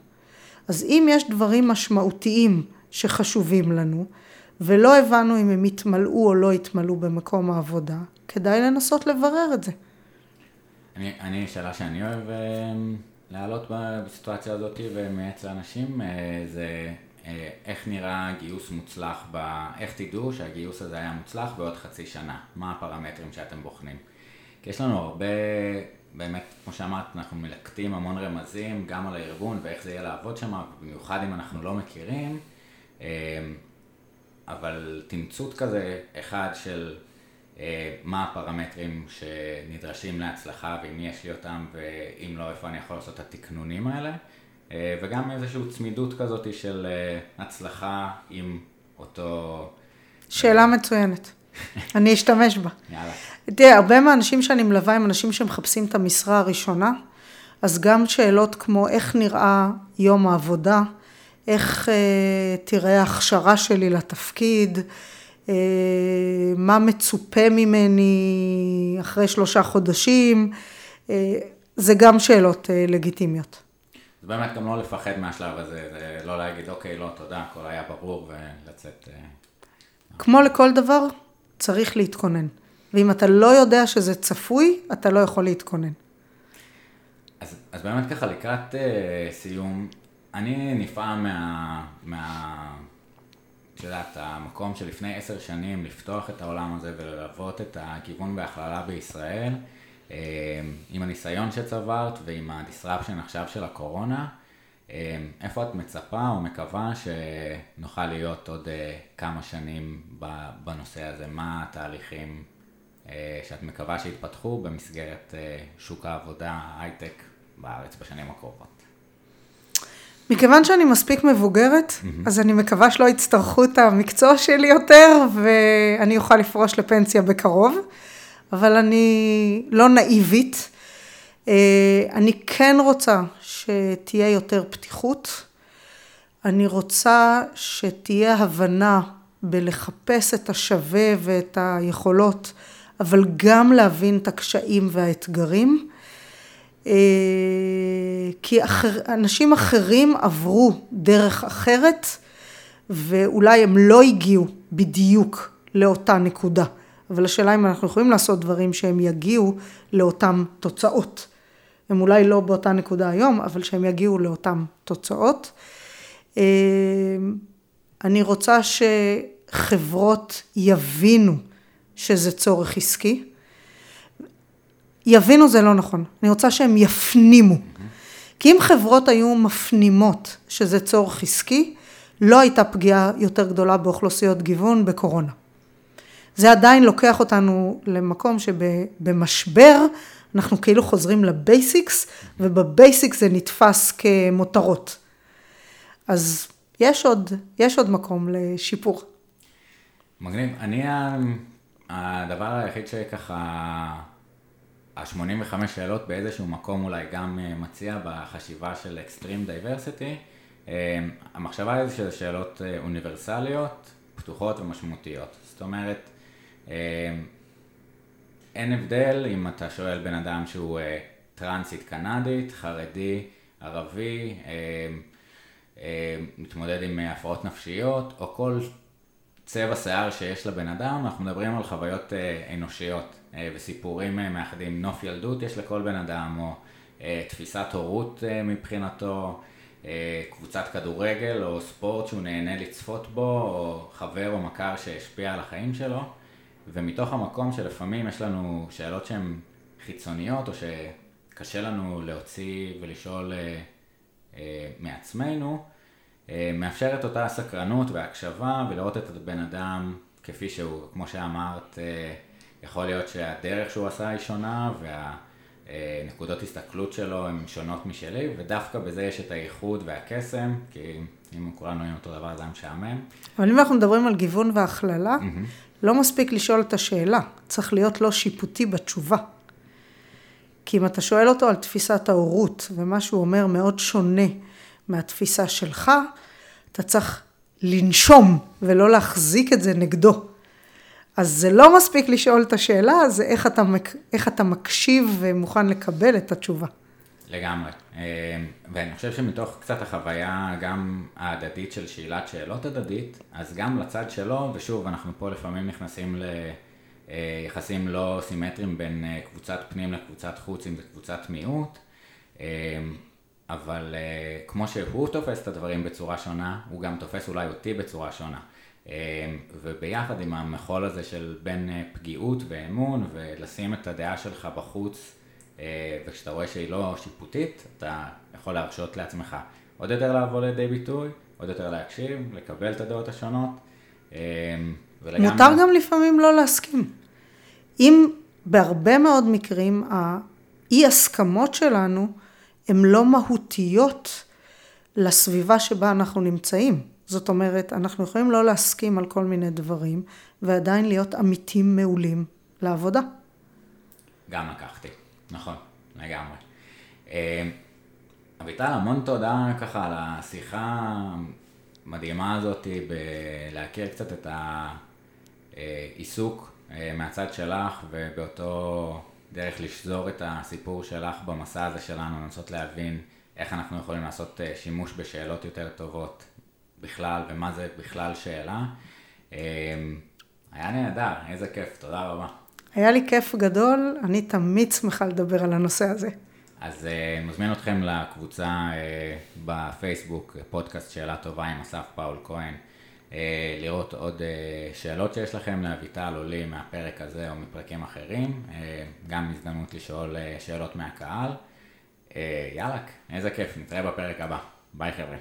אז אם יש דברים משמעותיים שחשובים לנו, ולא הבנו אם הם יתמלאו או לא יתמלאו במקום העבודה, כדאי לנסות לברר את זה. אני, אני שאלה שאני אוהב אה, להעלות בסיטואציה הזאת ומייעץ לאנשים, אה, זה אה, איך נראה גיוס מוצלח, ב... איך תדעו שהגיוס הזה היה מוצלח בעוד חצי שנה? מה הפרמטרים שאתם בוחנים? כי יש לנו הרבה, באמת, כמו שאמרת, אנחנו מלקטים המון רמזים גם על הארגון ואיך זה יהיה לעבוד שם, במיוחד אם אנחנו לא מכירים, אבל תמצות כזה אחד של אה, מה הפרמטרים שנדרשים להצלחה ואם יש לי אותם ואם לא, איפה אני יכול לעשות את התקנונים האלה. אה, וגם איזושהי צמידות כזאת של אה, הצלחה עם אותו... שאלה מצוינת. אני אשתמש בה. יאללה. תראה, הרבה מהאנשים שאני מלווה הם אנשים שמחפשים את המשרה הראשונה, אז גם שאלות כמו איך נראה יום העבודה, איך אה, תראה ההכשרה שלי לתפקיד, אה, מה מצופה ממני אחרי שלושה חודשים, אה, זה גם שאלות אה, לגיטימיות. זה באמת גם לא לפחד מהשלב הזה, זה לא להגיד אוקיי, לא, תודה, הכל היה ברור ולצאת... כמו לכל דבר, צריך להתכונן. ואם אתה לא יודע שזה צפוי, אתה לא יכול להתכונן. אז, אז באמת ככה לקראת uh, סיום, אני נפעם מה... מה... את יודעת, המקום שלפני עשר שנים לפתוח את העולם הזה וללוות את הגיוון בהכללה בישראל, אה, עם הניסיון שצברת ועם הדיסרפשן עכשיו של הקורונה, איפה את מצפה או מקווה שנוכל להיות עוד אה, כמה שנים בנושא הזה? מה התהליכים שאת מקווה שיתפתחו במסגרת שוק העבודה, הייטק בארץ בשנים הקרובות? מכיוון שאני מספיק מבוגרת, mm-hmm. אז אני מקווה שלא יצטרכו את המקצוע שלי יותר, ואני אוכל לפרוש לפנסיה בקרוב, אבל אני לא נאיבית. אה, אני כן רוצה שתהיה יותר פתיחות. אני רוצה שתהיה הבנה בלחפש את השווה ואת היכולות, אבל גם להבין את הקשיים והאתגרים. אה, כי אחר, אנשים אחרים עברו דרך אחרת ואולי הם לא הגיעו בדיוק לאותה נקודה. אבל השאלה אם אנחנו יכולים לעשות דברים שהם יגיעו לאותן תוצאות. הם אולי לא באותה נקודה היום, אבל שהם יגיעו לאותן תוצאות. אה, אני רוצה שחברות יבינו שזה צורך עסקי. יבינו זה לא נכון, אני רוצה שהם יפנימו. כי אם חברות היו מפנימות שזה צורך עסקי, לא הייתה פגיעה יותר גדולה באוכלוסיות גיוון בקורונה. זה עדיין לוקח אותנו למקום שבמשבר אנחנו כאילו חוזרים ל basics, וב basics זה נתפס כמותרות. אז יש עוד, יש עוד מקום לשיפור. מגניב. אני, הדבר היחיד שככה ה-85 שאלות באיזשהו מקום אולי גם אה, מציע בחשיבה של extreme diversity. אה, המחשבה היא שזה שאלות אה, אוניברסליות, פתוחות ומשמעותיות. זאת אומרת, אין הבדל אם אתה שואל בן אדם שהוא טרנסית קנדית, חרדי, ערבי, מתמודד עם הפרעות נפשיות, או כל צבע שיער שיש לבן אדם, אנחנו מדברים על חוויות אנושיות. אה, וסיפורים אה, מאחדים, נוף ילדות יש לכל בן אדם, או אה, תפיסת הורות מבחינתו, קבוצת כדורגל או ספורט שהוא נהנה לצפות בו, או חבר או מכר שהשפיע על החיים שלו. ומתוך המקום שלפעמים יש לנו שאלות שהן חיצוניות, או שקשה לנו להוציא ולשאול אה, אה, מעצמנו, אה, מאפשרת אותה סקרנות והקשבה ולראות את הבן אדם כפי שהוא, כמו שאמרת, אה, יכול להיות שהדרך שהוא עשה היא שונה והנקודות הסתכלות שלו הן שונות משלי ודווקא בזה יש את הייחוד והקסם, כי אם כולנו היינו אותו דבר זה היה משעמם. אבל אם אנחנו מדברים על גיוון והכללה, mm-hmm. לא מספיק לשאול את השאלה, צריך להיות לא שיפוטי בתשובה. כי אם אתה שואל אותו על תפיסת ההורות, ומה שהוא אומר מאוד שונה מהתפיסה שלך, אתה צריך לנשום ולא להחזיק את זה נגדו. אז זה לא מספיק לשאול את השאלה, זה איך אתה, איך אתה מקשיב ומוכן לקבל את התשובה. לגמרי. אה, ואני חושב שמתוך קצת החוויה גם ההדדית של שאלת שאלות הדדית, אז גם לצד שלו, ושוב, אנחנו פה לפעמים נכנסים ליחסים לא סימטריים בין אה, קבוצת פנים לקבוצת חוץ, אם זה קבוצת מיעוט, אה, אבל כמו שהוא תופס את הדברים בצורה שונה, הוא גם תופס אולי אותי בצורה שונה. וביחד עם המחול הזה של בין פגיעות ואמון, ולשים את הדעה שלך בחוץ, אה, וכשאתה רואה שהיא לא שיפוטית, אתה יכול להרשות לעצמך עוד יותר לעבור לידי ביטוי, עוד יותר להקשיב, לקבל את הדעות השונות. אה, ולגמרי... מותר גם לפעמים לא להסכים. אם בהרבה מאוד מקרים האי הסכמות שלנו הן לא מהותיות לסביבה שבה אנחנו נמצאים. זאת אומרת, אנחנו יכולים לא להסכים על כל מיני דברים ועדיין להיות עמיתים מעולים לעבודה. גם לקחתי. נכון, לגמרי. אה, אביטל, המון תודה ככה על השיחה המדהימה הזאת, בלהכיר קצת את העיסוק אה, מהצד שלך ובאותו דרך לשזור את הסיפור שלך במסע הזה שלנו, לנסות להבין איך אנחנו יכולים לעשות אה, שימוש בשאלות יותר טובות בכלל ומה זה בכלל שאלה. היה נהדר, איזה כיף, תודה רבה. היה לי כיף גדול, אני תמיד שמחה לדבר על הנושא הזה. אז uh, מזמין אתכם לקבוצה uh, בפייסבוק, פודקאסט שאלה טובה עם אסף פאול כהן, uh, לראות עוד uh, שאלות שיש לכם לאביטל או לי מהפרק הזה או מפרקים אחרים, uh, גם הזדמנות לשאול uh, שאלות מהקהל. Uh, יאללה, איזה כיף, נתראה בפרק הבא. ביי חבר'ה.